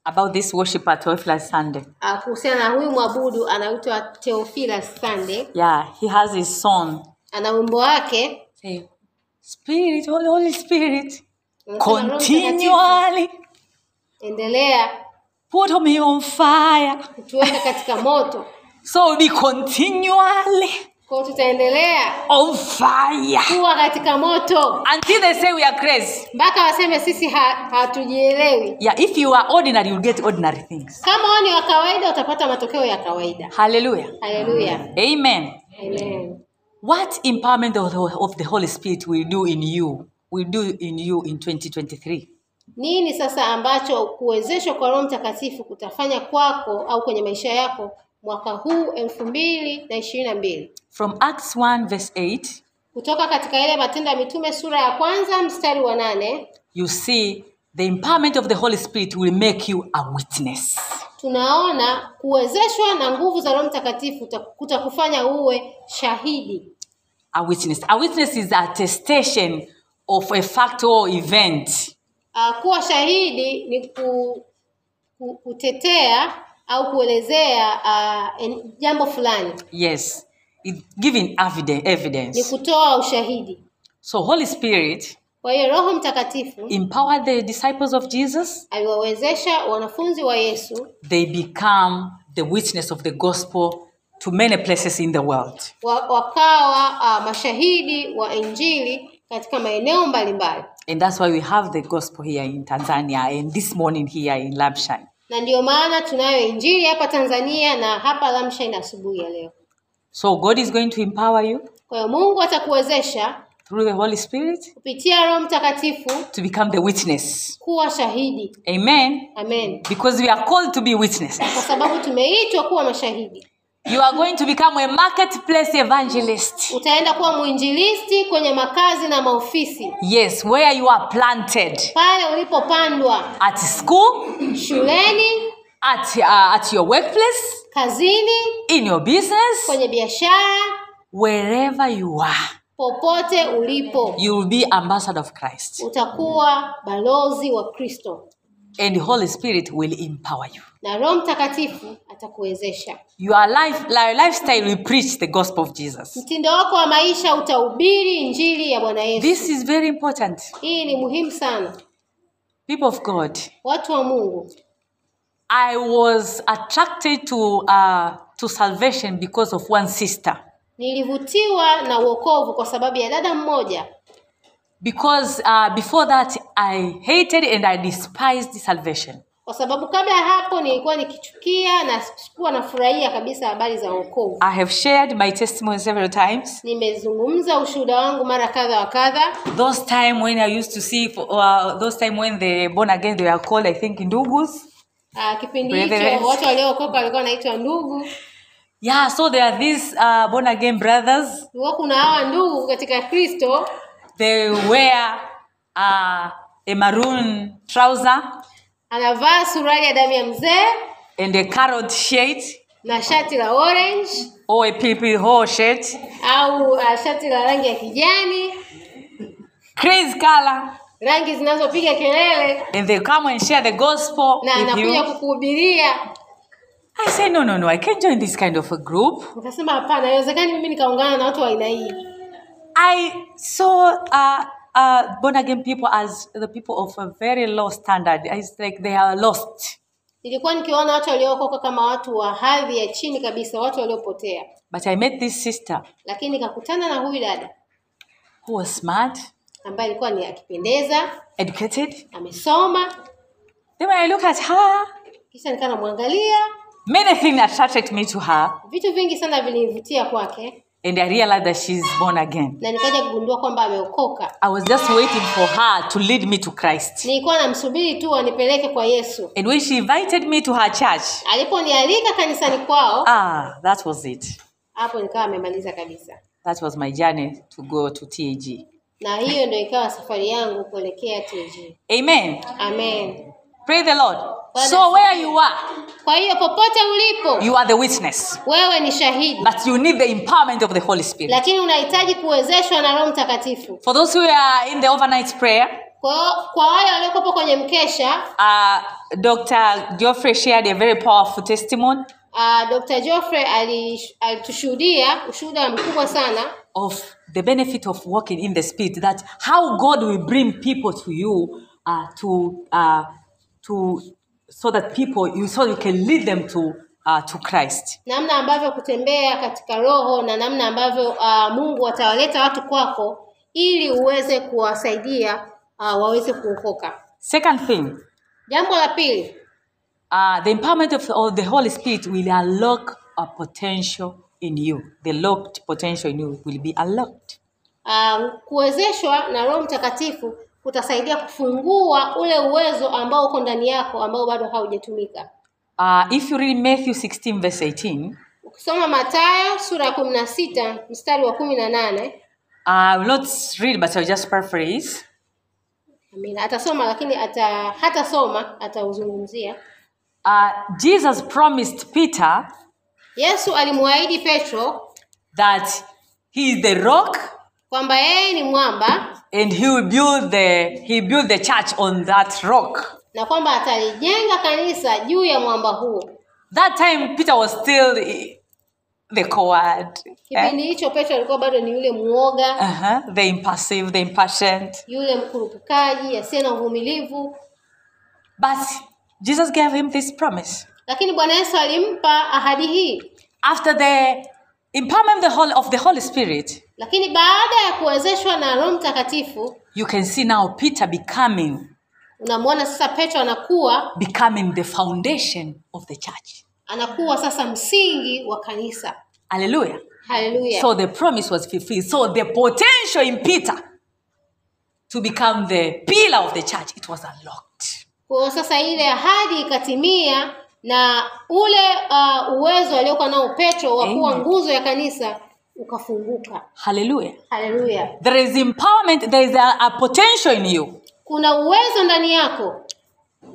About this worshiper, Theophilus Sunday. ah, kuhusiana na huyu mwabudu anaitwa Theophilus Sunday. Yeah, he has his song. Ana wimbo wake. Say, Spirit, Holy, Holy Spirit, continually. Endelea put me on fire. kutuweka katika moto. So we'll be continually Kwa tutaendelea on fire kuwa katika moto until they say we are crazy. mpaka waseme sisi ha. Yeah, if you are ordinary, you get ordinary things. Kama wewe ni wa kawaida utapata matokeo ya kawaida. haleluya Haleluya. Amen. Amen. What empowerment of the, of the Holy Spirit will do in you, will do in you in 2023? Nini sasa ambacho kuwezeshwa kwa Roho Mtakatifu kutafanya kwako au kwenye maisha yako mwaka huu elfu mbili na ishirini na mbili From Acts 1, verse 8, kutoka katika ile Matendo ya Mitume sura ya kwanza mstari wa nane you see the empowerment of the Holy Spirit will make you a witness. tunaona kuwezeshwa na nguvu za Roho Mtakatifu kutakufanya uwe shahidi. A witness. A witness is attestation of a fact or event. Uh, kuwa shahidi ni ku, ku, kutetea au kuelezea uh, en- jambo fulani, Yes. It giving evidence, ni kutoa ushahidi. So Holy Spirit Kwa hiyo Roho Mtakatifu empower the disciples of Jesus. aliwawezesha wanafunzi wa Yesu They become the witness of the gospel to many places in the world. wakawa uh, mashahidi wa Injili katika maeneo mbalimbali, And that's why we have the gospel here in Tanzania and this morning here in Lamshine. na ndiyo maana tunayo Injili hapa Tanzania na hapa Lamshine asubuhi ya leo. So God is going to empower you Kwa hiyo Mungu atakuwezesha through the Holy Spirit kupitia Roho Mtakatifu to become the witness. kuwa shahidi. Amen. Amen. Because we are called to be witnesses. Kwa sababu tumeitwa kuwa mashahidi. You are going to become a marketplace evangelist. Utaenda kuwa mwinjilisti kwenye makazi na maofisi, Yes, where you are planted. Pale ulipopandwa, at school, shuleni, at, uh, at your workplace, kazini, in your business, kwenye biashara, wherever you are, popote ulipo, you will be ambassador of Christ. utakuwa balozi wa Kristo And the Holy Spirit will empower you. na Roho Mtakatifu atakuwezesha. Your life, your lifestyle will preach the gospel of Jesus. Mtindo wako wa maisha utahubiri injili ya Bwana Yesu. This is very important. Hii ni muhimu sana, People of God, watu wa Mungu. I was attracted to, uh, to salvation because of one sister. Nilivutiwa na uokovu kwa sababu ya dada mmoja. Because uh, before that, I hated and I despised salvation. kwa sababu kabla hapo nilikuwa nikichukia na sikuwa nafurahia kabisa habari za wokovu. I have shared my testimony several times. Nimezungumza ushuhuda wangu mara kadha wa kadha, Those time when I used to see, for, uh, those time when the born again they are called, I think, Ndugus. Uh, kipindi hicho watu waliookoka walikuwa wanaitwa ndugu. Yeah, so there are these uh, born again brothers. Kuna hawa ndugu katika Kristo, They wear uh, a maroon trouser anavaa suruali ya damu ya mzee and a carrot shirt na shati la orange or a pilipili hoho shirt, au uh, shati la rangi ya kijani, crazy color, rangi zinazopiga kelele, and they come and share the gospel na anakuja kukuhubiria. I say, no, no, no, I can't join this kind of a group. Nikasema hapana, haiwezekani mimi nikaungana na watu wa aina hii. I saw uh, uh, born again people as the people of a very low standard. It's like they are lost. Nilikuwa nikiwaona watu waliookoka kama watu wa hadhi ya chini kabisa, watu waliopotea, But I met this sister lakini nikakutana na huyu dada who was smart, ambaye alikuwa ni akipendeza, educated. amesoma. Then when I look at her, Kisha nikaa namwangalia, many things attracted me to her, vitu vingi sana vilinivutia kwake, and I realized that she's born again. na nikaja kugundua kwamba ameokoka. I was just waiting for her to lead me to Christ. Nilikuwa namsubiri tu anipeleke kwa Yesu. And when she invited me to her church, Aliponialika kanisani kwao, ah, that was it. hapo nikawa amemaliza kabisa, That was my journey to go to TAG. na hiyo ndio ikawa safari yangu kuelekea TG. Amen. Amen. Pray the Lord. So where you are, Kwa hiyo popote ulipo, you are the witness. wewe ni shahidi, But you need the empowerment of the Holy Spirit. lakini unahitaji kuwezeshwa na Roho Mtakatifu. For those who are in the overnight prayer, Kwa, kwa wale waliokopo kwenye mkesha uh, Dr. Geoffrey shared a very powerful testimony uh, Dr. Geoffrey alitushuhudia ushuhuda mkubwa sana of the benefit of walking in the Spirit. That how God will bring people to you uh, to uh, to so that people you so you can lead them to uh, to Christ. namna ambavyo kutembea katika roho na namna ambavyo uh, Mungu atawaleta watu kwako ili uweze kuwasaidia uh, waweze kuokoka. Second thing, Jambo la pili, uh, the empowerment of, of the Holy Spirit will unlock a potential in you. The locked potential in you will be unlocked. uh, kuwezeshwa na Roho Mtakatifu kutasaidia kufungua ule uwezo ambao uko ndani yako ambao bado haujatumika. Uh, if you read Matthew 16, verse 18, Ukisoma Mathayo sura ya kumi na sita mstari wa kumi na nane I will not read, but I'll just paraphrase. Amina. Atasoma lakini ata hatasoma atauzungumzia. Uh, Jesus promised Peter Yesu alimwahidi Petro that he is the rock kwamba yeye ni mwamba and he will build the he built the church on that rock. na kwamba atalijenga kanisa juu ya mwamba huo. That time Peter was still the- coward? Kipindi hicho Petro alikuwa bado ni yule muoga, uh-huh. the impassive, the impatient. yule mkurupukaji, asiye na uvumilivu, But Jesus gave him this promise. lakini Bwana Yesu alimpa ahadi hii. After the empowerment of the Holy, of the Holy Spirit, Lakini baada ya kuwezeshwa na Roho Mtakatifu, you can see now Peter becoming unamwona sasa Petro anakuwa becoming the foundation of the church. anakuwa sasa msingi wa kanisa. Hallelujah. So the promise was fulfilled. So the potential in Peter to become the pillar of the church, it was unlocked. Kwa sasa ile ahadi ikatimia na ule uh, uwezo aliokuwa nao Petro wa kuwa nguzo ya kanisa ukafunguka. Haleluya, Haleluya! There is empowerment, there is a, a potential in you Kuna uwezo ndani yako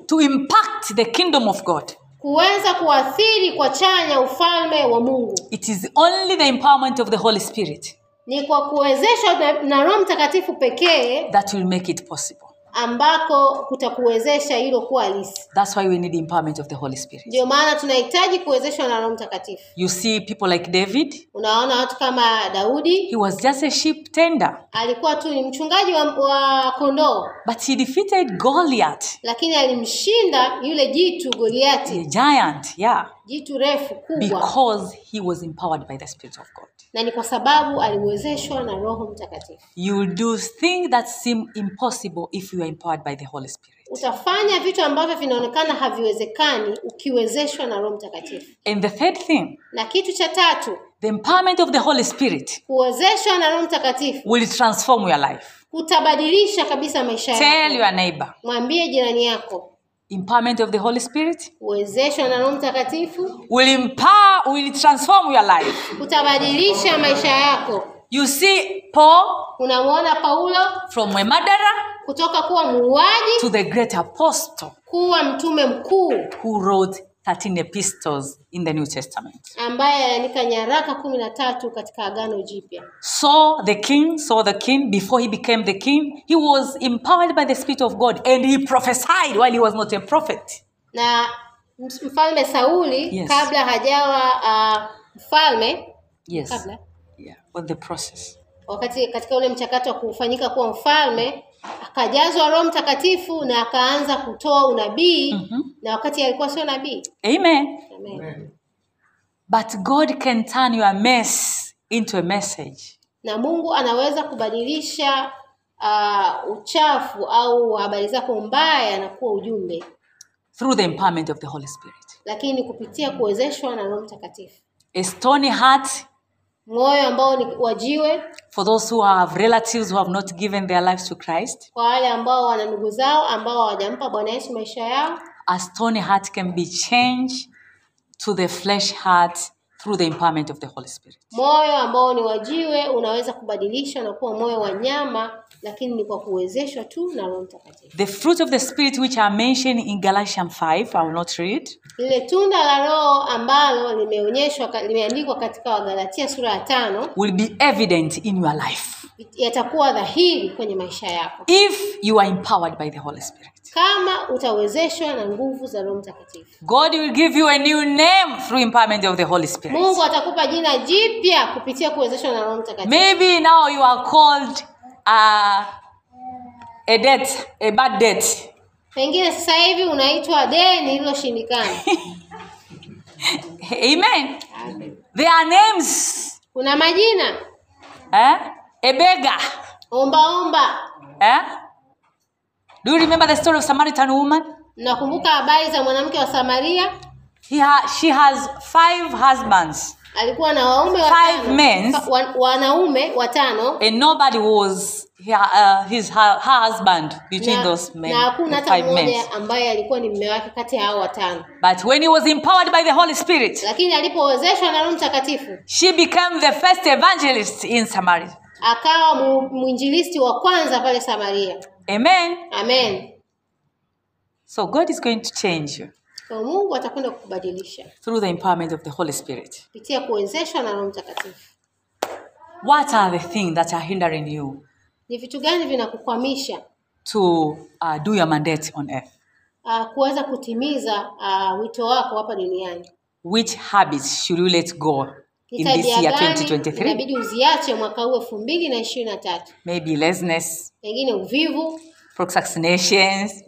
to impact the kingdom of God. kuweza kuathiri kwa chanya ufalme wa Mungu. It is only the empowerment of the Holy Spirit Ni kwa kuwezeshwa na, na Roho Mtakatifu pekee that will make it possible. Ambako kutakuwezesha hilo kuwa halisi. That's why we need the empowerment of the Holy Spirit. Ndio maana tunahitaji kuwezeshwa na Roho Mtakatifu. You see people like David, Unaona watu kama Daudi? He was just a sheep tender, alikuwa tu ni mchungaji wa, wa kondoo, but he defeated Goliath, lakini alimshinda yule jitu a Goliati, giant, yeah, jitu refu kubwa, because he was empowered by the Spirit of God. na ni kwa sababu aliwezeshwa na Roho Mtakatifu. You will do things that seem impossible if you are empowered by the Holy Spirit. Utafanya vitu ambavyo vinaonekana haviwezekani ukiwezeshwa na Roho Mtakatifu. And the third thing, Na kitu cha tatu, the empowerment of the Holy Spirit kuwezeshwa na Roho Mtakatifu will transform your life. kutabadilisha kabisa maisha Tell your neighbor, Mwambie jirani yako, empowerment of the Holy Spirit uwezeshwa na Roho Mtakatifu will empower, will transform your life. kutabadilisha maisha yako. You see, Paul, Unamwona Paulo from a murderer kutoka kuwa muuaji to the great apostle kuwa mtume mkuu who wrote 13 epistles in the New Testament. ambaye aliandika nyaraka kumi na tatu katika Agano Jipya. Saw the king, saw the king before he became the king. He was empowered by the Spirit of God and he prophesied while he was not a prophet. Na mfalme Sauli Yes. kabla hajawa uh, mfalme Yes. kabla Yeah, on the process. wakati katika ule mchakato wa kufanyika kuwa mfalme akajazwa Roho Mtakatifu na akaanza kutoa unabii Mhm. na wakati alikuwa sio nabii. Amen. Amen. But God can turn your mess into a message. Na Mungu anaweza kubadilisha uh, uchafu au habari zako mbaya na kuwa ujumbe, through the empowerment of the Holy Spirit. lakini kupitia kuwezeshwa na Roho Mtakatifu. A stony heart Moyo ambao ni wa jiwe for those who have relatives who have not given their lives to Christ. kwa wale ambao wana ndugu zao ambao hawajampa Bwana Yesu maisha yao. A stony heart can be changed to the flesh heart through the empowerment of the Holy Spirit. Moyo ambao ni wajiwe unaweza kubadilishwa na kuwa moyo wa nyama, lakini ni kwa kuwezeshwa tu na Roho Mtakatifu. The fruit of the Spirit, which are mentioned in Galatians 5, I will not read, Lile tunda la Roho ambalo limeonyeshwa limeandikwa katika Wagalatia sura ya tano will be evident in your life yatakuwa dhahiri kwenye maisha yako if you are empowered by the Holy Spirit. Kama utawezeshwa na nguvu za Roho Mtakatifu. God will give you a new name through empowerment of the Holy Spirit. Mungu atakupa jina jipya kupitia kuwezeshwa na Roho Mtakatifu. Maybe now you are called uh, a debt, a bad debt. Pengine sasa hivi unaitwa deni lililoshindikana. Amen. There are names. Kuna majina Eh? A beggar. omba omba. Eh? Do you remember the story of Samaritan woman? Nakumbuka habari za mwanamke wa Samaria? He ha- she has five husbands Alikuwa na waume Five men. Wanaume watano and nobody was uh, his her, her husband between na, those men. na hakuna hata mmoja ambaye alikuwa ni mume wake kati ya hao watano. But when he was empowered by the Holy Spirit, Lakini alipowezeshwa na Roho Mtakatifu she became the first evangelist in Samaria. akawa mwinjilisti wa kwanza pale Samaria. Amen. Amen. So God is going to change you So Mungu atakwenda kukubadilisha through the empowerment of the Holy Spirit. kupitia kuwezeshwa na Roho Mtakatifu. What are the things that are hindering you Ni vitu gani vinakukwamisha to uh, do your mandate on earth? uh, kuweza kutimiza uh, wito wako hapa duniani? Which habits should you let go This year 2023? inabidi uziache mwaka huu elfu mbili na ishirini na tatu? Maybe laziness, Pengine uvivu, procrastinations,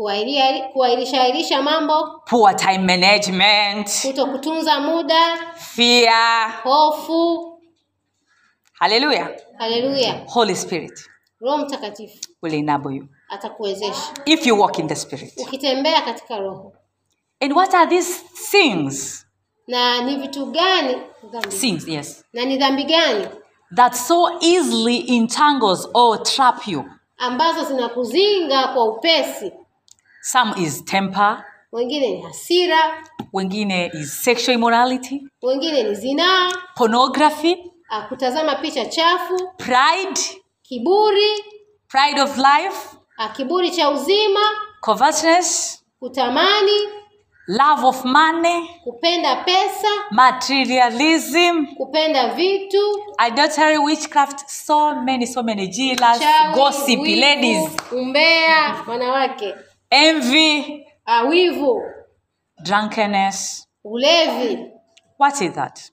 kuahirisha ahirisha mambo, poor time management, kuto kutunza muda, fear. hofu. Hallelujah. Haleluya! Holy Spirit Roho Mtakatifu will enable you atakuwezesha if you walk in the Spirit. ukitembea katika Roho. And what are these things? Na ni vitu gani dhambi? Things, yes. na ni dhambi gani? That so easily entangles or trap you. ambazo zinakuzinga kwa upesi? Some is temper, Wengine ni hasira, wengine is sexual immorality, wengine ni zinaa, pornography, ah, kutazama picha chafu, pride, kiburi, pride of life, ah, kiburi cha uzima, covetousness, kutamani, love of money, kupenda pesa, materialism, kupenda vitu, adultery, witchcraft, so many, so many jealous, chawi, gossip, wivu, ladies, umbea, wanawake, envy, ah, wivu, drunkenness. ulevi. What is that?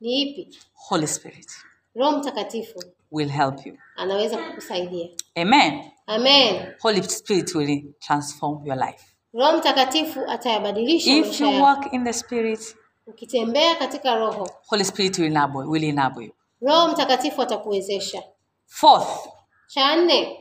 Ni ipi? Holy Spirit Roho Mtakatifu will help you. anaweza kukusaidia. Amen. Amen. Holy Spirit will transform your life. Roho Mtakatifu atayabadilisha If you walk in the Spirit, Ukitembea katika Roho, Holy Spirit will enable, will enable you. Roho Mtakatifu atakuwezesha. Fourth, Cha nne,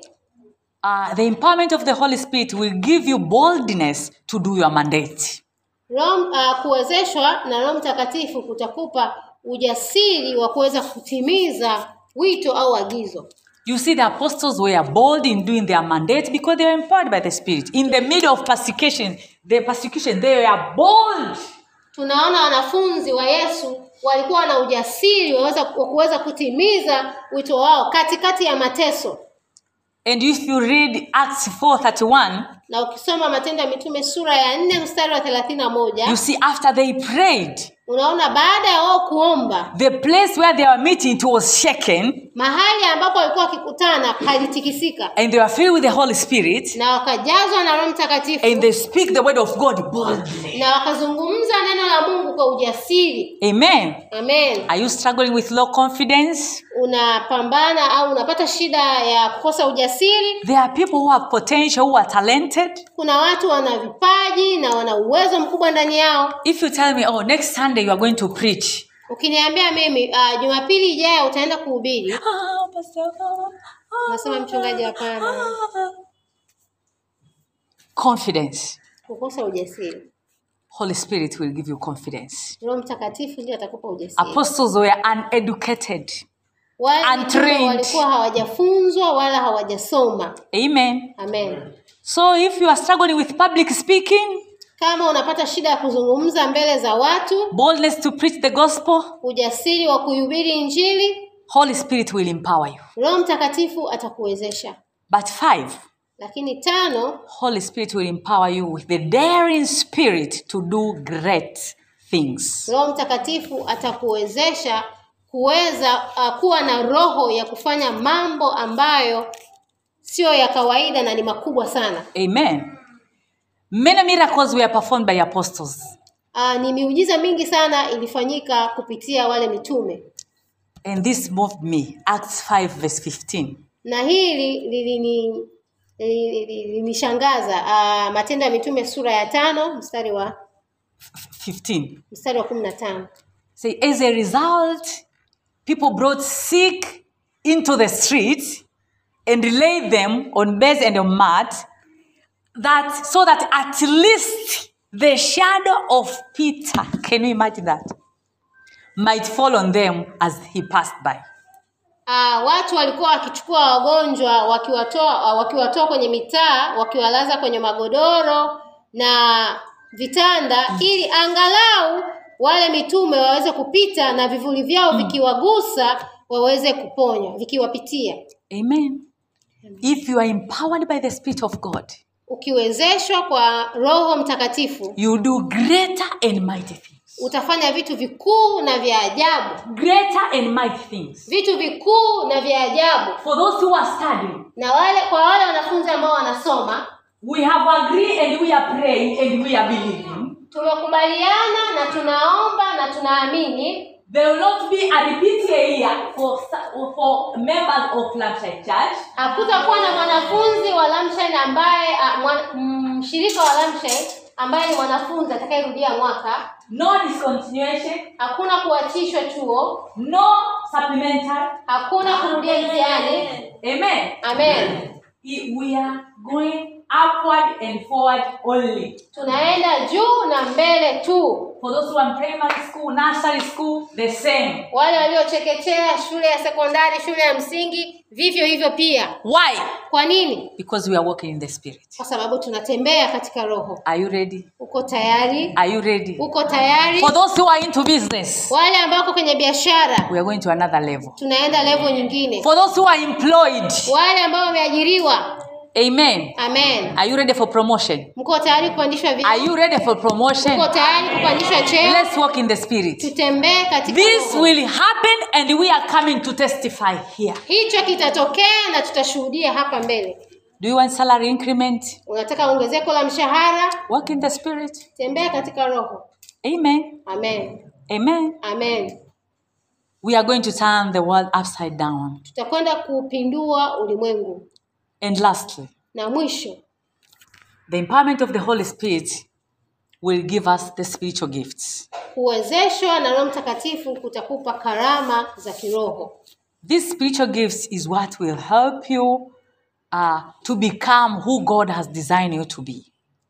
uh, the empowerment of the Holy Spirit will give you boldness to do your mandate. Roho uh, kuwezeshwa na Roho Mtakatifu kutakupa ujasiri wa kuweza kutimiza wito au agizo. You see, the apostles were bold in doing their mandate because they were empowered by the Spirit. In the middle of persecution, the persecution, they were bold. Tunaona wanafunzi wa Yesu walikuwa na ujasiri wa kuweza kutimiza wito wao katikati ya mateso. And if you read Acts 4:31, Na ukisoma Matendo ya Mitume sura ya nne mstari wa thelathini na moja you see after they prayed, unaona baada ya wao kuomba, the place where they were meeting it was shaken, mahali ambapo walikuwa wakikutana palitikisika, and they were filled with the Holy Spirit, na wakajazwa na Roho Mtakatifu and they speak the word of God boldly. na wakazungumza neno la Mungu kwa ujasiri. Amen. Amen. Are you struggling with low confidence? Unapambana au unapata shida ya kukosa ujasiri? There are people who have potential, who are talented. Kuna watu wana vipaji na wana uwezo mkubwa ndani yao. If you tell me, oh, next Sunday you are going to preach, Ukiniambia mimi uh, Jumapili ijayo utaenda kuhubiri, Ah, ah, nasema mchungaji, hapana, ah. confidence. kukosa ujasiri. Holy Spirit will give you confidence. Roho Mtakatifu ndiye atakupa ujasiri. Apostles were uneducated. Wale untrained. walikuwa hawajafunzwa wala hawajasoma. Amen. Amen. So if you are struggling with public speaking, Kama unapata shida ya kuzungumza mbele za watu, boldness to preach the gospel, ujasiri wa kuhubiri Injili, Holy Spirit will empower you. Roho Mtakatifu atakuwezesha. But five, Lakini tano, Holy Spirit will empower you with the daring spirit to do great things. Roho Mtakatifu atakuwezesha kuweza uh, kuwa na roho ya kufanya mambo ambayo siyo ya kawaida na ni makubwa sana. Amen. Many miracles were performed by apostles. Uh, ni miujiza mingi sana ilifanyika kupitia wale mitume, And this moved me. Acts 5, verse 15. na hili lilini lili- lilinishangaza. Uh, Matendo ya Mitume sura ya tano mstari wa 15. mstari wa kumi na tano. Say, as a result, people brought sick into the street and laid them on beds and on mats, that so that at least the shadow of Peter, can you imagine that, might fall on them as he passed by. Ah, watu walikuwa wakichukua wagonjwa wakiwatoa wakiwatoa kwenye mitaa wakiwalaza kwenye magodoro na vitanda ili angalau wale mitume waweze kupita na vivuli vyao vikiwagusa waweze kuponywa vikiwapitia. Amen. if you are empowered by the Spirit of God, ukiwezeshwa kwa roho mtakatifu you do greater and mighty things. utafanya vitu vikuu na vya ajabu Greater and mighty things. vitu vikuu na vya ajabu For those who are studying, na wale kwa wale wanafunzi ambao wanasoma we have agreed and we are praying and we are believing. tumekubaliana na tunaomba na tunaamini There will not be a repeat year for, for members of Lampshire Church. hakutakuwa na mwanafunzi wa Lamshine ambaye a, mshirika wa Lamshine ambaye ni mwanafunzi atakayerudia mwaka No discontinuation, hakuna kuachishwa chuo no supplemental. hakuna kurudia mtihani Amen. amen We are going upward and forward only. tunaenda juu na mbele tu For those who are primary school, nursery school, the same. wale waliochekechea shule ya sekondari shule ya msingi vivyo hivyo pia Why? kwa nini Because we are walking in the Spirit. kwa sababu tunatembea katika roho Are you ready? uko tayari Are you ready? uko tayari For those who are into business, wale ambao wako kwenye biashara we are going to another level. tunaenda level nyingine For those who are employed, wale ambao wameajiriwa amen. amen Are you ready for promotion? mko tayari kupandishwa Are you ready for promotion? mko tayari kupandishwa cheo Let's walk in the Spirit. tutembee katika This will happen and we are coming to testify here. hicho kitatokea na tutashuhudia hapa mbele Do you want salary increment? unataka ongezeko la mshahara Walk in the Spirit. tembea katika roho Amen. amen Amen. amen We are going to turn the world upside down. tutakwenda kupindua ulimwengu And lastly, na mwisho the empowerment of the Holy Spirit will give us the spiritual gifts. kuwezeshwa na roho mtakatifu kutakupa karama za kiroho These spiritual gifts is what will help you uh, to become who God has designed you to be.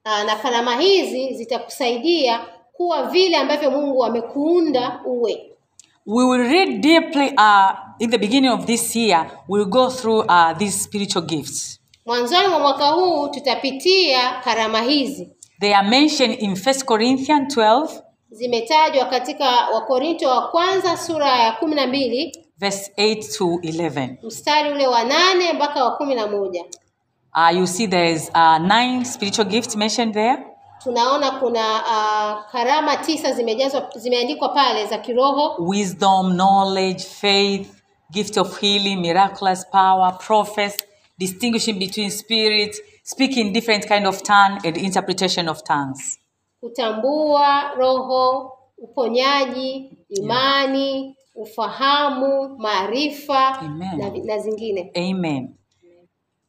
Uh, na karama hizi zitakusaidia kuwa vile ambavyo mungu amekuunda uwe We will read deeply uh, in the beginning of this year. We'll go through uh, these spiritual gifts. mwanzoni mwa mwaka huu tutapitia karama hizi They are mentioned in 1 Corinthians 12, zimetajwa katika wakorinto wa kwanza sura ya kumi na mbili verse 8 to 11. mstari ule wa nane mpaka wa kumi na moja Uh, you see, there's uh, nine spiritual gifts mentioned there. tunaona kuna uh, karama tisa zimejazwa zimeandikwa pale za kiroho wisdom, knowledge, faith, gift of healing, miraculous power, prophets, distinguishing between spirits, speaking different kind of tongue, and interpretation of tongues. kutambua roho uponyaji imani ufahamu maarifa na, na zingine Amen.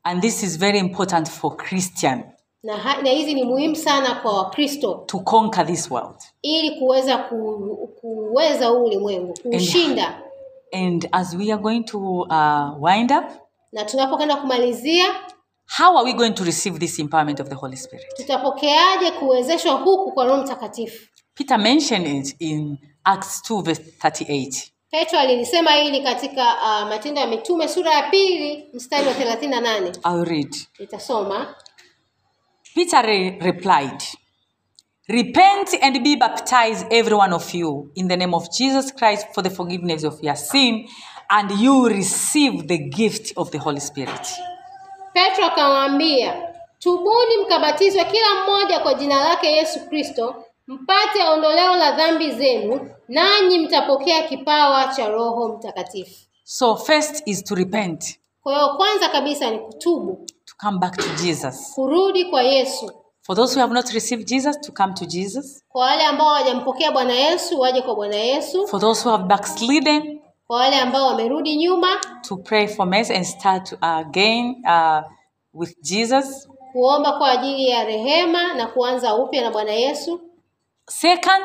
And this is very important for Christian na, ha, na hizi ni muhimu sana kwa wakristo to conquer this world. ili kuweza ku, kuweza huu ulimwengu kuushinda And as we are going to uh, wind up, na tunapokwenda kumalizia how are we going to receive this empowerment of the Holy Spirit? tutapokeaje kuwezeshwa huku kwa roho mtakatifu Peter mentioned it in Acts 2, verse 38. petro alilisema hili katika uh, matendo ya mitume sura ya pili mstari wa thelathini na nane I'll read. nitasoma Peter re- replied, Repent and be baptized, every one of you, in the name of Jesus Christ for the forgiveness of your sin, and you receive the gift of the Holy Spirit. petro akamwambia tubuni mkabatizwe kila mmoja kwa jina lake yesu kristo mpate ondoleo la dhambi zenu nanyi mtapokea kipawa cha roho mtakatifu So, first is to repent, kwa hiyo kwanza kabisa ni kutubu to come back to Jesus. kurudi kwa yesu For those who have not received Jesus, to come to Jesus. kwa wale ambao hawajampokea bwana yesu waje kwa bwana yesu For those who have backslidden, kwa wale ambao wamerudi nyuma to pray for mercy and start again uh, with Jesus. kuomba kwa ajili ya rehema na kuanza upya na bwana yesu Second,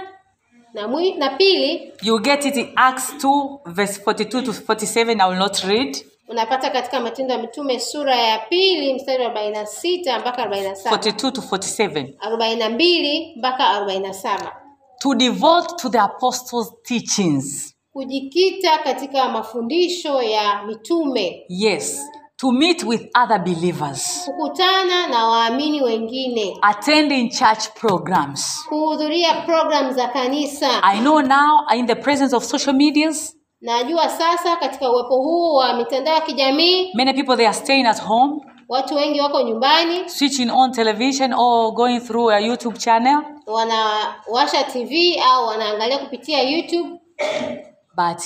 na, mwi, na pili you get it in Acts 2, verse 42 to 47. I will not read. Unapata katika matendo ya mitume sura ya pili mstari wa arobaini na sita mpaka arobaini na saba 42 to 47. arobaini na mbili mpaka arobaini na saba To devote to the apostles' teachings. kujikita katika mafundisho ya mitume Yes. To meet with other believers. kukutana na waamini wengine Attending church programs. kuhudhuria program za kanisa I know now in the presence of social medias, Najua sasa katika uwepo huu wa mitandao ya kijamii many people they are staying at home, watu wengi wako nyumbani, switching on television or going through a YouTube channel. wanawasha TV au wanaangalia kupitia YouTube, But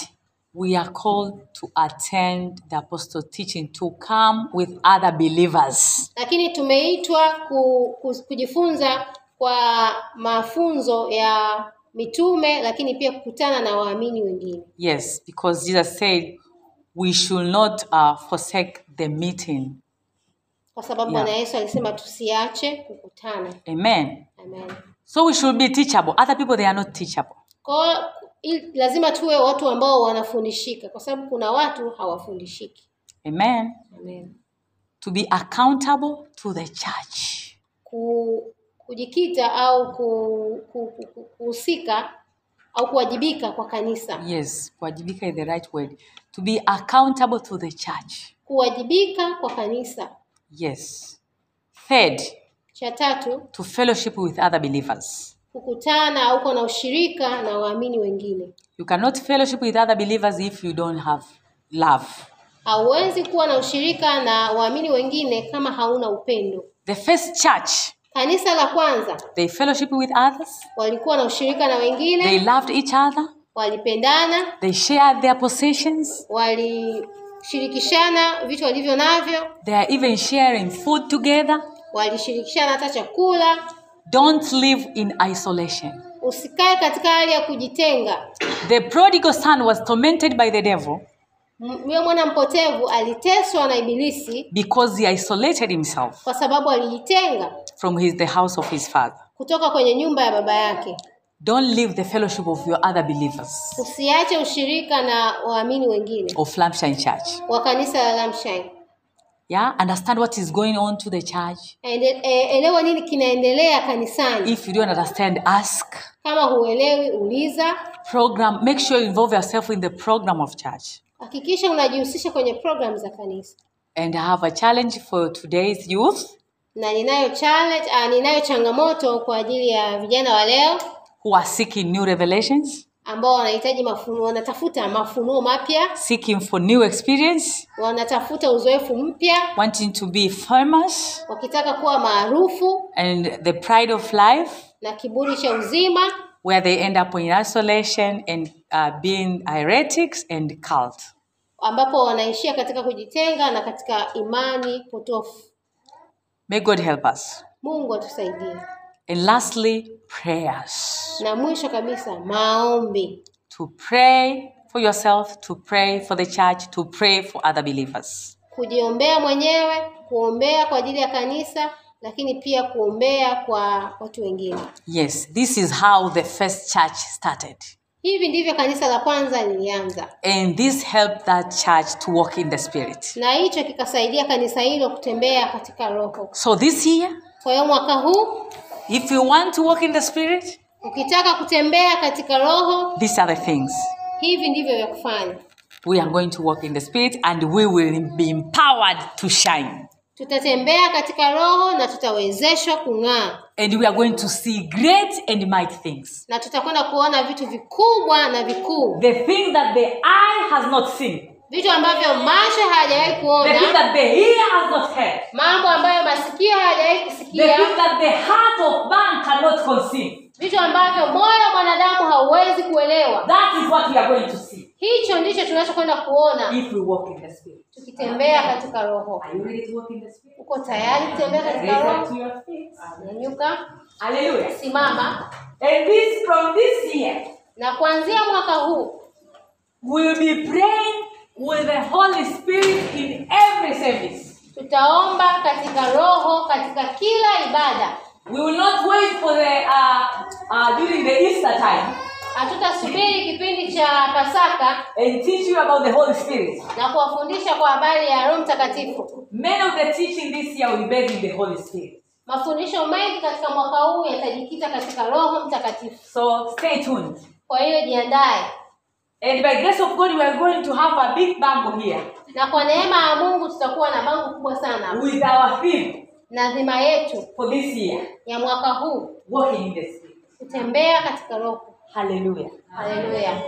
we are called to attend the apostle teaching to come with other believers. lakini tumeitwa ku, ku, kujifunza kwa mafunzo ya mitume, lakini pia kukutana na waamini wengine, Yes, because Jesus said we should not uh, forsake the meeting. kwa sababu Yeah. Yesu alisema tusiache kukutana. Amen. Amen. So we should be teachable. Other people they are not teachable. Kwa lazima tuwe watu ambao wanafundishika, kwa sababu kuna watu hawafundishiki. Amen. Amen. To be accountable to the church. Ku, kujikita au ku- ku- ku- ku- kuhusika au kuwajibika kwa kanisa, Yes, kuwajibika is the right word. To be accountable to the church. kuwajibika kwa kanisa. Yes. Third, Cha tatu, to fellowship with other believers. kukutana au kuwa na ushirika na waamini wengine. You cannot fellowship with other believers if you don't have love. Hauwezi kuwa na ushirika na waamini wengine kama hauna upendo. The first church, Kanisa la kwanza they fellowship with others, walikuwa na ushirika na they loved each other, walipendana, they shared their possessions, walishirikishana vitu walivyo navyo, they are even sharing food together. walishirikishana hata chakula. Don't live in isolation. Usikae katika hali ya kujitenga. The prodigal son was tormented by the devil Yule mwana mpotevu aliteswa na Ibilisi because he isolated himself kwa sababu alijitenga from his, the house of his father. kutoka kwenye nyumba ya baba yake. Don't leave the fellowship of your other believers Usiache ushirika na waamini wengine of Lampshine Church. wa kanisa la Lamshine. Yeah, understand what is going on to the church. E- Elewa nini kinaendelea kanisani. If you don't understand, ask. Kama huelewi, uliza. Program. Make sure you involve yourself in the program of church. Hakikisha unajihusisha kwenye programu za kanisa. And I have a challenge for today's youth. Na ninayo challenge, uh, ninayo changamoto kwa ajili ya vijana wa leo. Who are seeking new revelations, ambao wanahitaji mafunuo, wanatafuta mafunuo mapya, seeking for new experience, wanatafuta uzoefu mpya, wanting to be famous, wakitaka kuwa maarufu. And the pride of life, na kiburi cha uzima, where they end up in isolation and uh, being heretics and cult. Ambapo wanaishia katika kujitenga na katika imani potofu. May God help us. Mungu atusaidie. And lastly, prayers. Na mwisho kabisa, maombi. To pray for yourself, to pray for the church, to pray for other believers. kujiombea mwenyewe, kuombea kwa ajili ya kanisa, lakini pia kuombea kwa watu wengine. Yes, this is how the first church started. Hivi ndivyo kanisa la kwanza lilianza, And this helped that church to walk in the spirit. na hicho kikasaidia kanisa hilo kutembea katika Roho. So this year, Kwa hiyo mwaka huu if you want to walk in the spirit, ukitaka kutembea katika Roho, these are the things. hivi ndivyo vya kufanya. We are going to walk in the spirit and we will be empowered to shine. Tutatembea katika Roho na tutawezeshwa kung'aa, And we are going to see great and mighty things. na tutakwenda kuona vitu vikubwa na vikuu, The things that the eye has not seen, vitu ambavyo macho hayajawahi the things that the ear has not heard, mambo ambayo masikio hayajawahi the kusikia, things that the heart of man cannot conceive. Vitu ambavyo moyo wa mwanadamu hauwezi kuelewa. That is what we are going to see Hicho ndicho tunachokwenda kuona if we walk in the spirit. tukitembea katika Roho. Are you ready to walk in the spirit? Uko tayari kutembea katika Roho? Nyanyuka, Hallelujah. simama, And this from this year, na kuanzia mwaka huu we'll be praying with the Holy Spirit in every service. tutaomba katika Roho katika kila ibada. We will not wait for the uh, uh, during the Easter time Hatutasubiri kipindi cha Pasaka and teach you about the Holy Spirit. na kuwafundisha kwa habari ya Roho Mtakatifu. Many of the teaching this year will be based in the Holy Spirit. Mafundisho mengi katika mwaka huu yatajikita katika Roho Mtakatifu. So stay tuned. Kwa hiyo jiandae, And by grace of God, we are going to have a big bango here na kwa neema ya Mungu tutakuwa na bango kubwa sana with our theme na dhima yetu for this year, ya mwaka huu walking in the Spirit. kutembea katika Roho. Haleluya, Haleluya.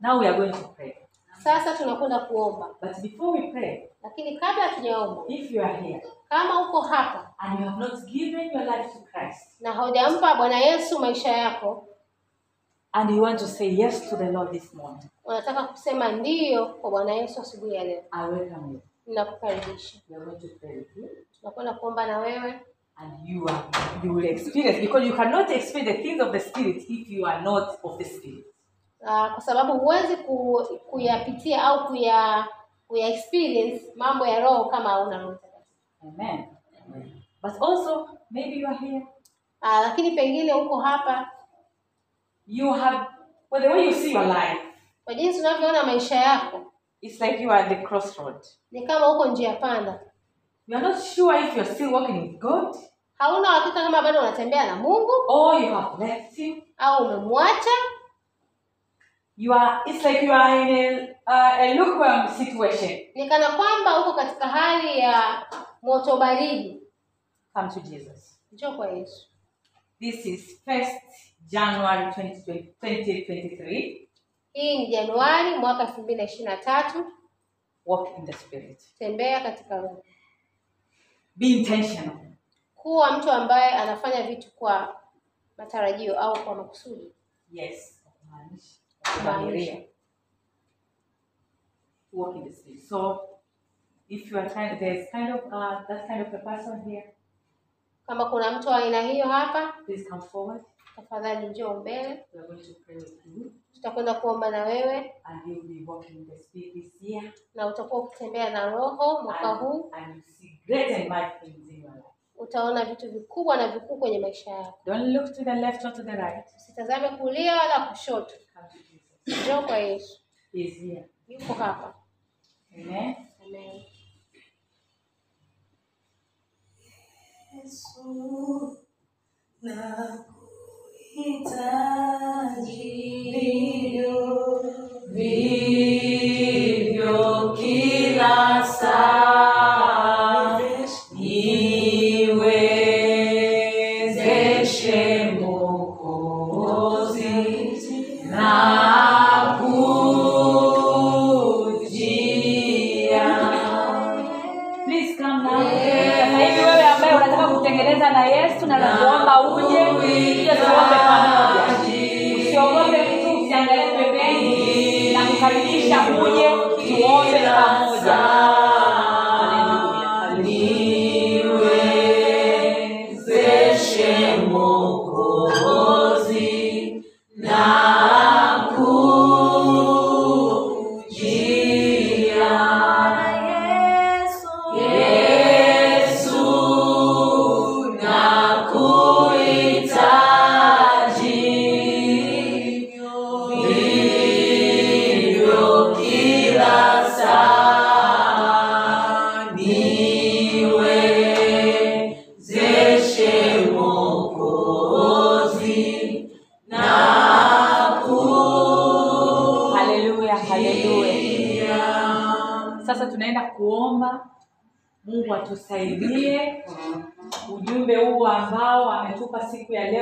Now we are going to pray. Sasa tunakwenda kuomba, But before we pray, lakini kabla hatujaomba, if you are here kama uko hapa and you have not given your life to Christ na hujampa Bwana Yesu maisha yako, and you want to say yes to the Lord this morning, unataka kusema ndiyo kwa Bwana Yesu asubuhi ya leo, I welcome you. ninakukaribisha. We are going to pray with you. Tunakwenda kuomba na wewe, And you are you will experience because you cannot experience the things of the spirit if you are not of the spirit. uh, kwa sababu huwezi ku, kuyapitia au kuya kuya experience mambo ya roho kama hauna Roho Amen. But also maybe you are here. uh, lakini pengine uko hapa You have well the way you see your life, kwa jinsi unavyoona maisha yako it's like you are at the crossroad. ni kama uko njia panda, You are not sure if you are still walking with God hauna hakika kama bado unatembea na Mungu or you have left Him. au umemwacha. You are. It's like you are in a, uh, a lukewarm situation. Ni kana kwamba uko katika hali ya moto baridi. Come to Jesus. Njoo kwa Yesu. This is first January 2020, 2023. Hii ni Januari mwaka elfu mbili na ishirini na tatu. Walk in the Spirit. Tembea katika roho, Be intentional. kuwa mtu ambaye anafanya vitu kwa matarajio au kwa makusudi. Yes. kumaanisha. In the street. So, if you are trying, there's kind of uh, that kind of a person here. Kama kuna mtu wa aina hiyo hapa, Please come forward. Tafadhali njoo mbele, We are going to pray with you, tutakwenda kuomba na wewe. Na utakuwa ukitembea na Roho mwaka huu. Utaona vitu vikubwa na vikuu kwenye maisha yako. Usitazame kulia wala kushoto, njoo kwa Yesu, yuko hapa. Amen. Amen. Yesu nakuhitaji vivyo vivyo kila saa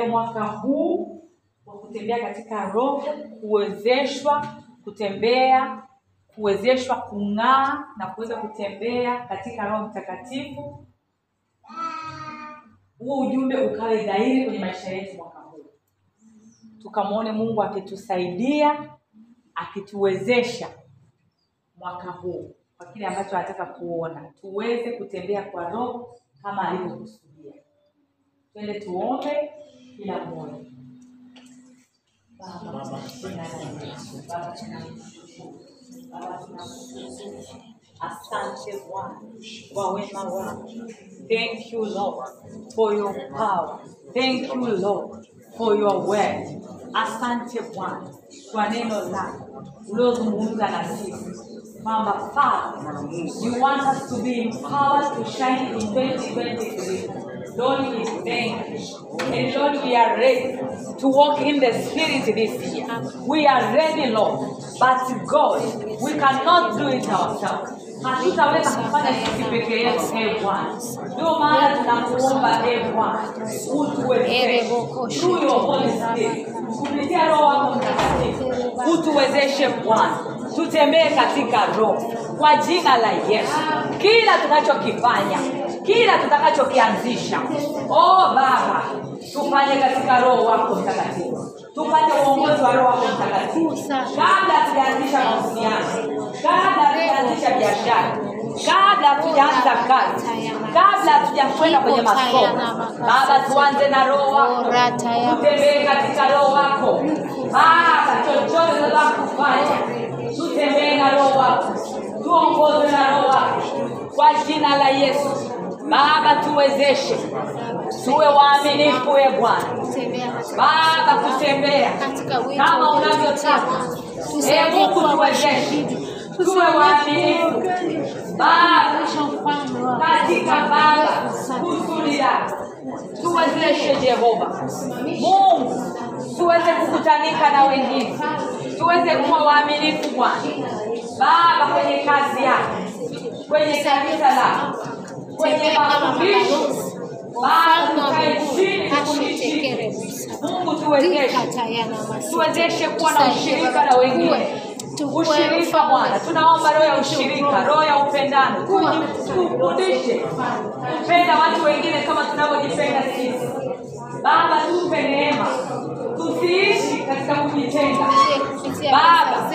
mwaka huu wa kutembea katika Roho, kuwezeshwa kutembea, kuwezeshwa kung'aa na kuweza kutembea katika Roho Mtakatifu. Huo ujumbe ukawe dhahiri kwenye maisha yetu mwaka huu, tukamwone Mungu akitusaidia, akituwezesha mwaka huu kwa kile ambacho anataka kuona, tuweze kutembea kwa Roho kama alivyokusudia. Twende tuombe kila mmoja. Baba. Asante Bwana kwa wema wako. Thank you Lord for your power. Thank you Lord for your word. Asante Bwana kwa neno lako uliozungumza na sisi kwamba Father, you want us to be empowered to shine in 2023. Lord, we thank you. And Lord, we are ready to walk in the Spirit this year. We are ready, Lord. But God, we cannot do it ourselves. hatutaweza kufanya sisi peke yetu e Bwana. Ndio maana tunakuomba e Bwana, utuwezeshe kupitia Roho wako Mtakatifu, utuwezeshe Bwana, tutembee katika Roho kwa jina la Yesu. Kila tunachokifanya, kila tutakachokianzisha, oh Baba, tufanye katika Roho wako Mtakatifu, tupate uongozi wa Roho wako Mtakatifu kabla hatujaanzisha mahusiano, kabla hatujaanzisha biashara, kabla hatujaanza kazi, kabla hatujakwenda kwenye masomo. Baba, tuanze na Roho wako, tutembee katika Roho wako. Baba, chochote tunataka kufanya, tutembee na Roho wako, tuongozwe na Roho wako kwa jina la Yesu. Baba, tuwezeshe. Tuwe waaminifu, e Bwana. Baba, kutembea. Kama unavyotaka. E Mungu, tuwezeshe tuwe waaminifu. Baba, katika Baba kusudi lako. Tuwezeshe Jehova. Mungu, tuweze kukutanika na wengine, tuweze kuwa waaminifu Bwana. Baba, kwenye kazi yako, kwenye kanisa lako, tukae chini tufundishike. Mungu, tuwezeshe kuwa na ushirika na wengine ushirika Bwana, tunaomba roho ya ushirika, roho ya upendano, tufundishe kupenda watu wengine kama tunavyojipenda sisi. Baba, tupe neema, tusiishi katika kujitenga. Baba,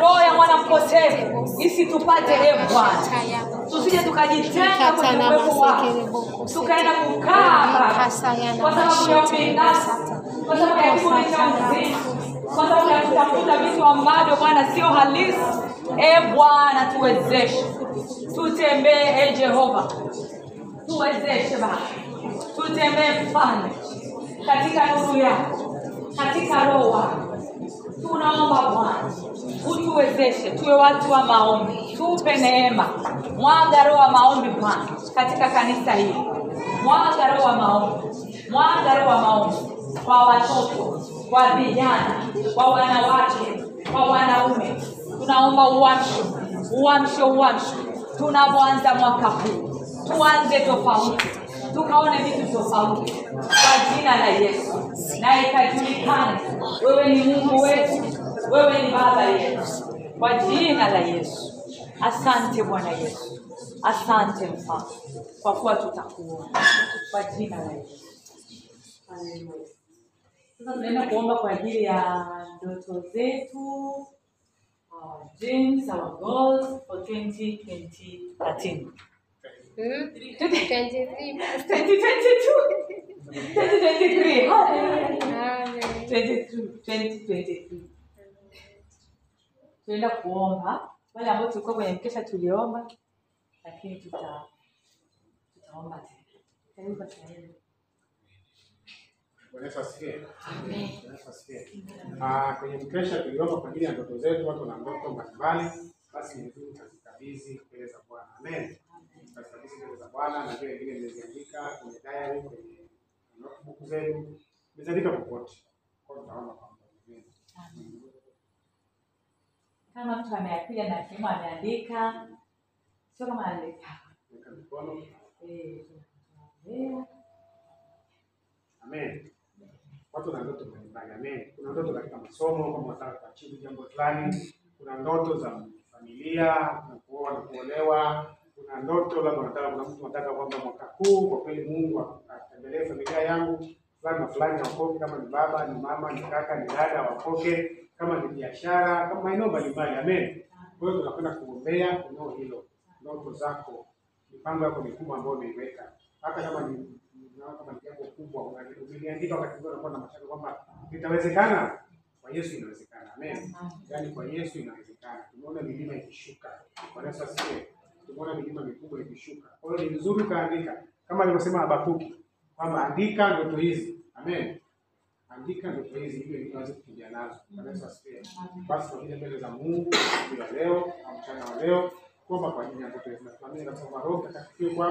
roho ya mwana mpotevu isitupate, e Bwana, tusije tukajitenga kwenye uwepo wako, tukaenda kukaa kwa sababu ya ubinafsi, kwa sababu ya kiburi cha uzima, kwa sababu ya kutafuta vitu ambavyo Bwana sio halisi. E Bwana, tuwezeshe, tutembee e Jehova, tuwezeshe Baba, tutembee mfalme katika nuru yako, katika roho wako. Tunaomba Bwana utuwezeshe tuwe watu wa maombi, tupe neema, mwaga roho wa maombi Bwana katika kanisa hili, mwaga roho wa maombi, mwaga roho wa maombi. Kwa watoto, kwa vijana, kwa wanawake, kwa wanaume. Tunaomba uamsho, uamsho, uamsho. Tunapoanza mwaka huu, tuanze tofauti, tukaone vitu tofauti. Kwa jina la Yesu, na ikajulikane wewe ni Mungu wetu, wewe ni Baba yetu, kwa jina la Yesu. Asante Bwana Yesu, asante Mfalme, kwa kuwa tutakuona. Kwa jina la Yesu. Sasa tunaenda kuomba kwa ajili ya ndoto zetu, our dreams, our goals for 2020 13. 2023. Hallelujah. 2023. Tunaenda kuomba wale ambao tulikuwa kwenye mkesha tuliomba, lakini tuta tutaomba tena. Ah, kwenye mkesha tuliomba kwa ajili ya ndoto zetu, watu na ndoto mbalimbali, basi ni vizuri tutazikabidhi mbele za Bwana. Amen. Tutazikabidhi mbele za Bwana na vile vingine mmeziandika kwenye diary, kwenye notebook zenu, mmeziandika popote. Kwa hiyo tutaomba kwa Mungu. Amen. Kama mtu ameapiga na sehemu ameandika, sio kama analeta. Eh. Amen. Watu na ndoto mbalimbali. Amen. Kuna ndoto katika masomo, kama wataka kuachivu jambo fulani. Kuna ndoto za familia, na kuoa na kuolewa. Kuna ndoto labda nataka, kuna mtu nataka kwamba mwaka huu kwa kweli Mungu atembelee familia yangu fulani na fulani wakoke, kama ni baba, ni mama, ni kaka, ni dada wakoke, kama ni biashara, kama maeneo mbalimbali. Amen. Kwa hiyo tunakwenda kuombea eneo hilo, ndoto zako, mipango yako mikubwa ambayo umeiweka, hata kama ni kama jambo kubwa umeliandika wakati mwingine unakuwa na mashaka kwamba litawezekana. Kwa Yesu inawezekana. Amen. Yaani kwa Yesu inawezekana. Tumeona milima ikishuka. Bwana asifiwe. Tumeona milima mikubwa ikishuka. Kwa hiyo ni vizuri ukaandika kama alivyosema Habakuki kwamba andika ndoto hizi. Amen. Andika ndoto hizi ili niweze kukimbia nazo. Yesu asifiwe. Basi tunakuja mbele za Mungu siku ya leo na mchana wa leo kuomba kwa ajili ya ndoto hizi. Na tunaamini na kwamba Roho Mtakatifu yuko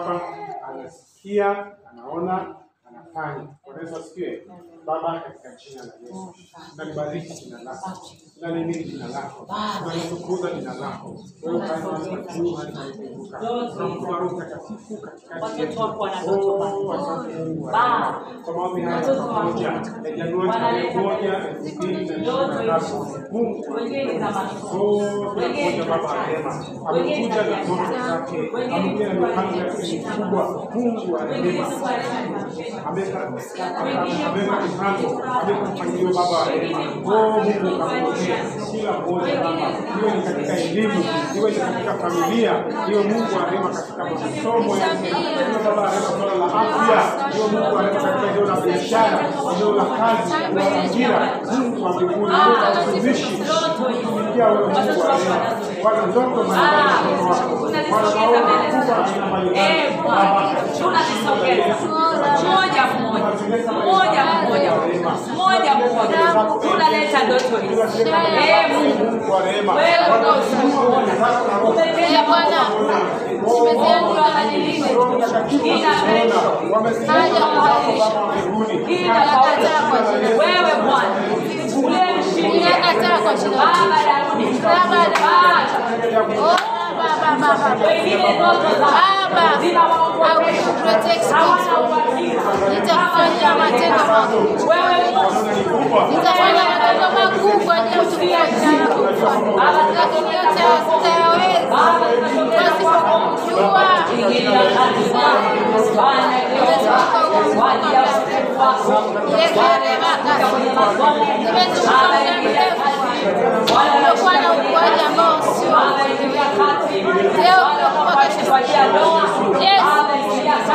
anasikia, anaona, anafanya. Yesu asifiwe. Baba, katika jina la Yesu, tunalibariki jina lako, tunalimini jina lako, tunalitukuza jina lako. Wewe ufalme juu hadi kuinuka. Tunamtuma Roho Mtakatifu katikati yetu. Oh, asante Mungu. Kwa maombi haya pamoja ya Januari tarehe moja elfu mbili na ishirini na tatu. Mungu wa rehema. Oh, tunakuja Baba rehema. Amekuja na ndoto zake, amekuja na mipango yake. Mikubwa. Mungu wa rehema. ameweka mipango, ameweka mpangilio Baba. Oh Mungu ukamwonee kila mmoja Baba, iwe ni katika elimu, iwe ni katika familia, iwe Mungu wa rehema katika masomo yake, iwe Baba wa rehema swala la afya, iwe Mungu wa rehema katika eneo la biashara, eneo la kazi, la ajira. Mungu wa mbinguni, wewe na utumishi kutumikia wewe Mungu wa rehema. Bwana ndoto mbalimbali watoto wako, Bwana maombi makubwa aina mbalimbali moja mmoja moja. Mmoja moja. Mmoja, unaleta ndoto hizi. Eh, Mungu. Mungu wa rehema, wewe Bwana. Ndio Mungu wa rehema, umetenda Bwana. Mungu abadilike wewe Bwana. Uliyemshinda Ninakataa kwa jina Baba Daudi Baba Baba, Baba, Baba. wengine ndoto zao Baba, I will zinawaogopesha protect hawana you. uhakika Nitafanya matendo makuu. Nitafanya matendo makuu kwa ajili ya utukufu wa jina lako Bwana. Lakini yote sitayaweza wasipokujua. ingilia kati fanya Nimezunguka ulimwengu kwa ajili ya utukufu wako Yekerebaka. kwenye masomo Nimezunguka Baba muda ingilia mrefu. kati Kumekuwa na ukuaji ambao sio wa Baba ingilia kati Leo tunakupa kesho. kwa ajili ya ndoa Yes. Baba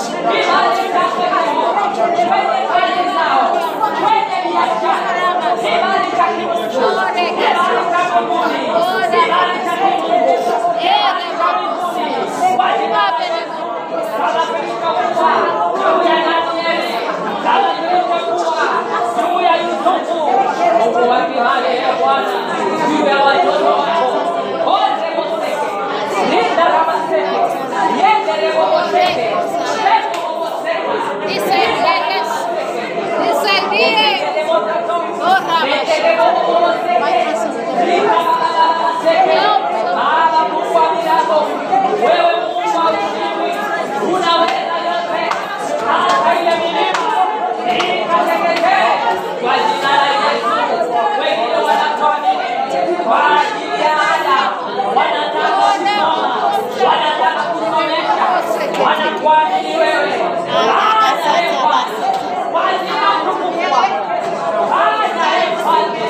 Bwana kibali chake Jehova kwenye kazi zao kwenye biashara kibali cha kimungu kibali cha mbinguni kibali cha kimungu kibali cha mbinguni kwa jina la Yesu kama kilichokuwa juu ya Danieli kama kilivyokuwa juu ya Yusufu Mungu wa kibali ya Bwana juu ya watoto wako wote Moseke linda la Maseke yende lebo Moseke lebo Moseke Nisaidie Yesu. Nisaidie. Ora Baba Mungu wa milango, wewe Mungu wa ushindi, unaweza yote, hata ile milima ikateketee kwa jina la Yesu. Wengine wanatoa nini kwa ajili ya ada, wanataka kusoma, wanataka kusomesha, wanakuamini wewe. Hata ee Bwana, kwa ajili ya utukufu wako, hata ee Mfalme,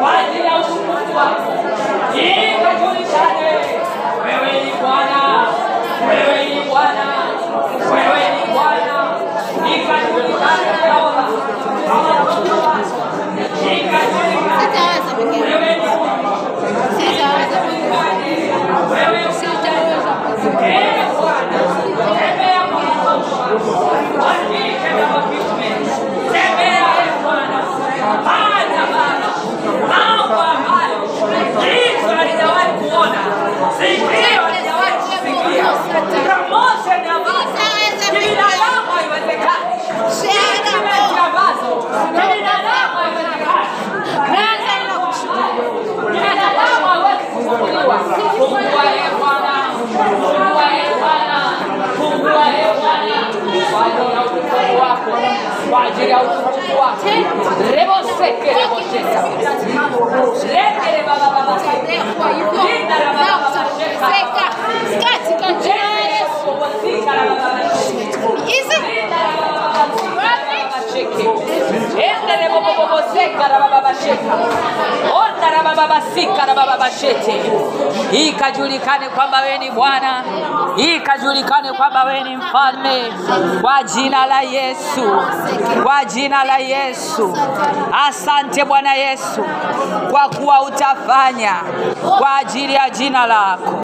kwa ajili ya utukufu wako ikajulikane wewe ni Bwana, wewe ni Bwana, wewe ni Bwana, ikajulikane Jehova kwa watoto wako, ikajulikane Sitaweza peke yangu. wewe ni Mungu, Sitaweza peke yangu. wewe Sitaweza peke yangu. Ee Bwana, tembea kwa watoto wako, wa kike na wa kiume, tembea ee Bwana, fanya Baba mambo ambayo jicho halijawahi kuona, sikio halijawahi kusikia, promotion ambazo kibinadamu haiwezekani, increment ambazo kibinadamu haiwezekani, Katika jina la Yesu. Hizi ikajulikane kwamba wewe ni bwana. Ikajulikane kwamba wewe ni mfalme. Kwa jina la yesu. Kwa jina la yesu. Asante bwana yesu kwa kuwa utafanya. Kwa ajili ya jina lako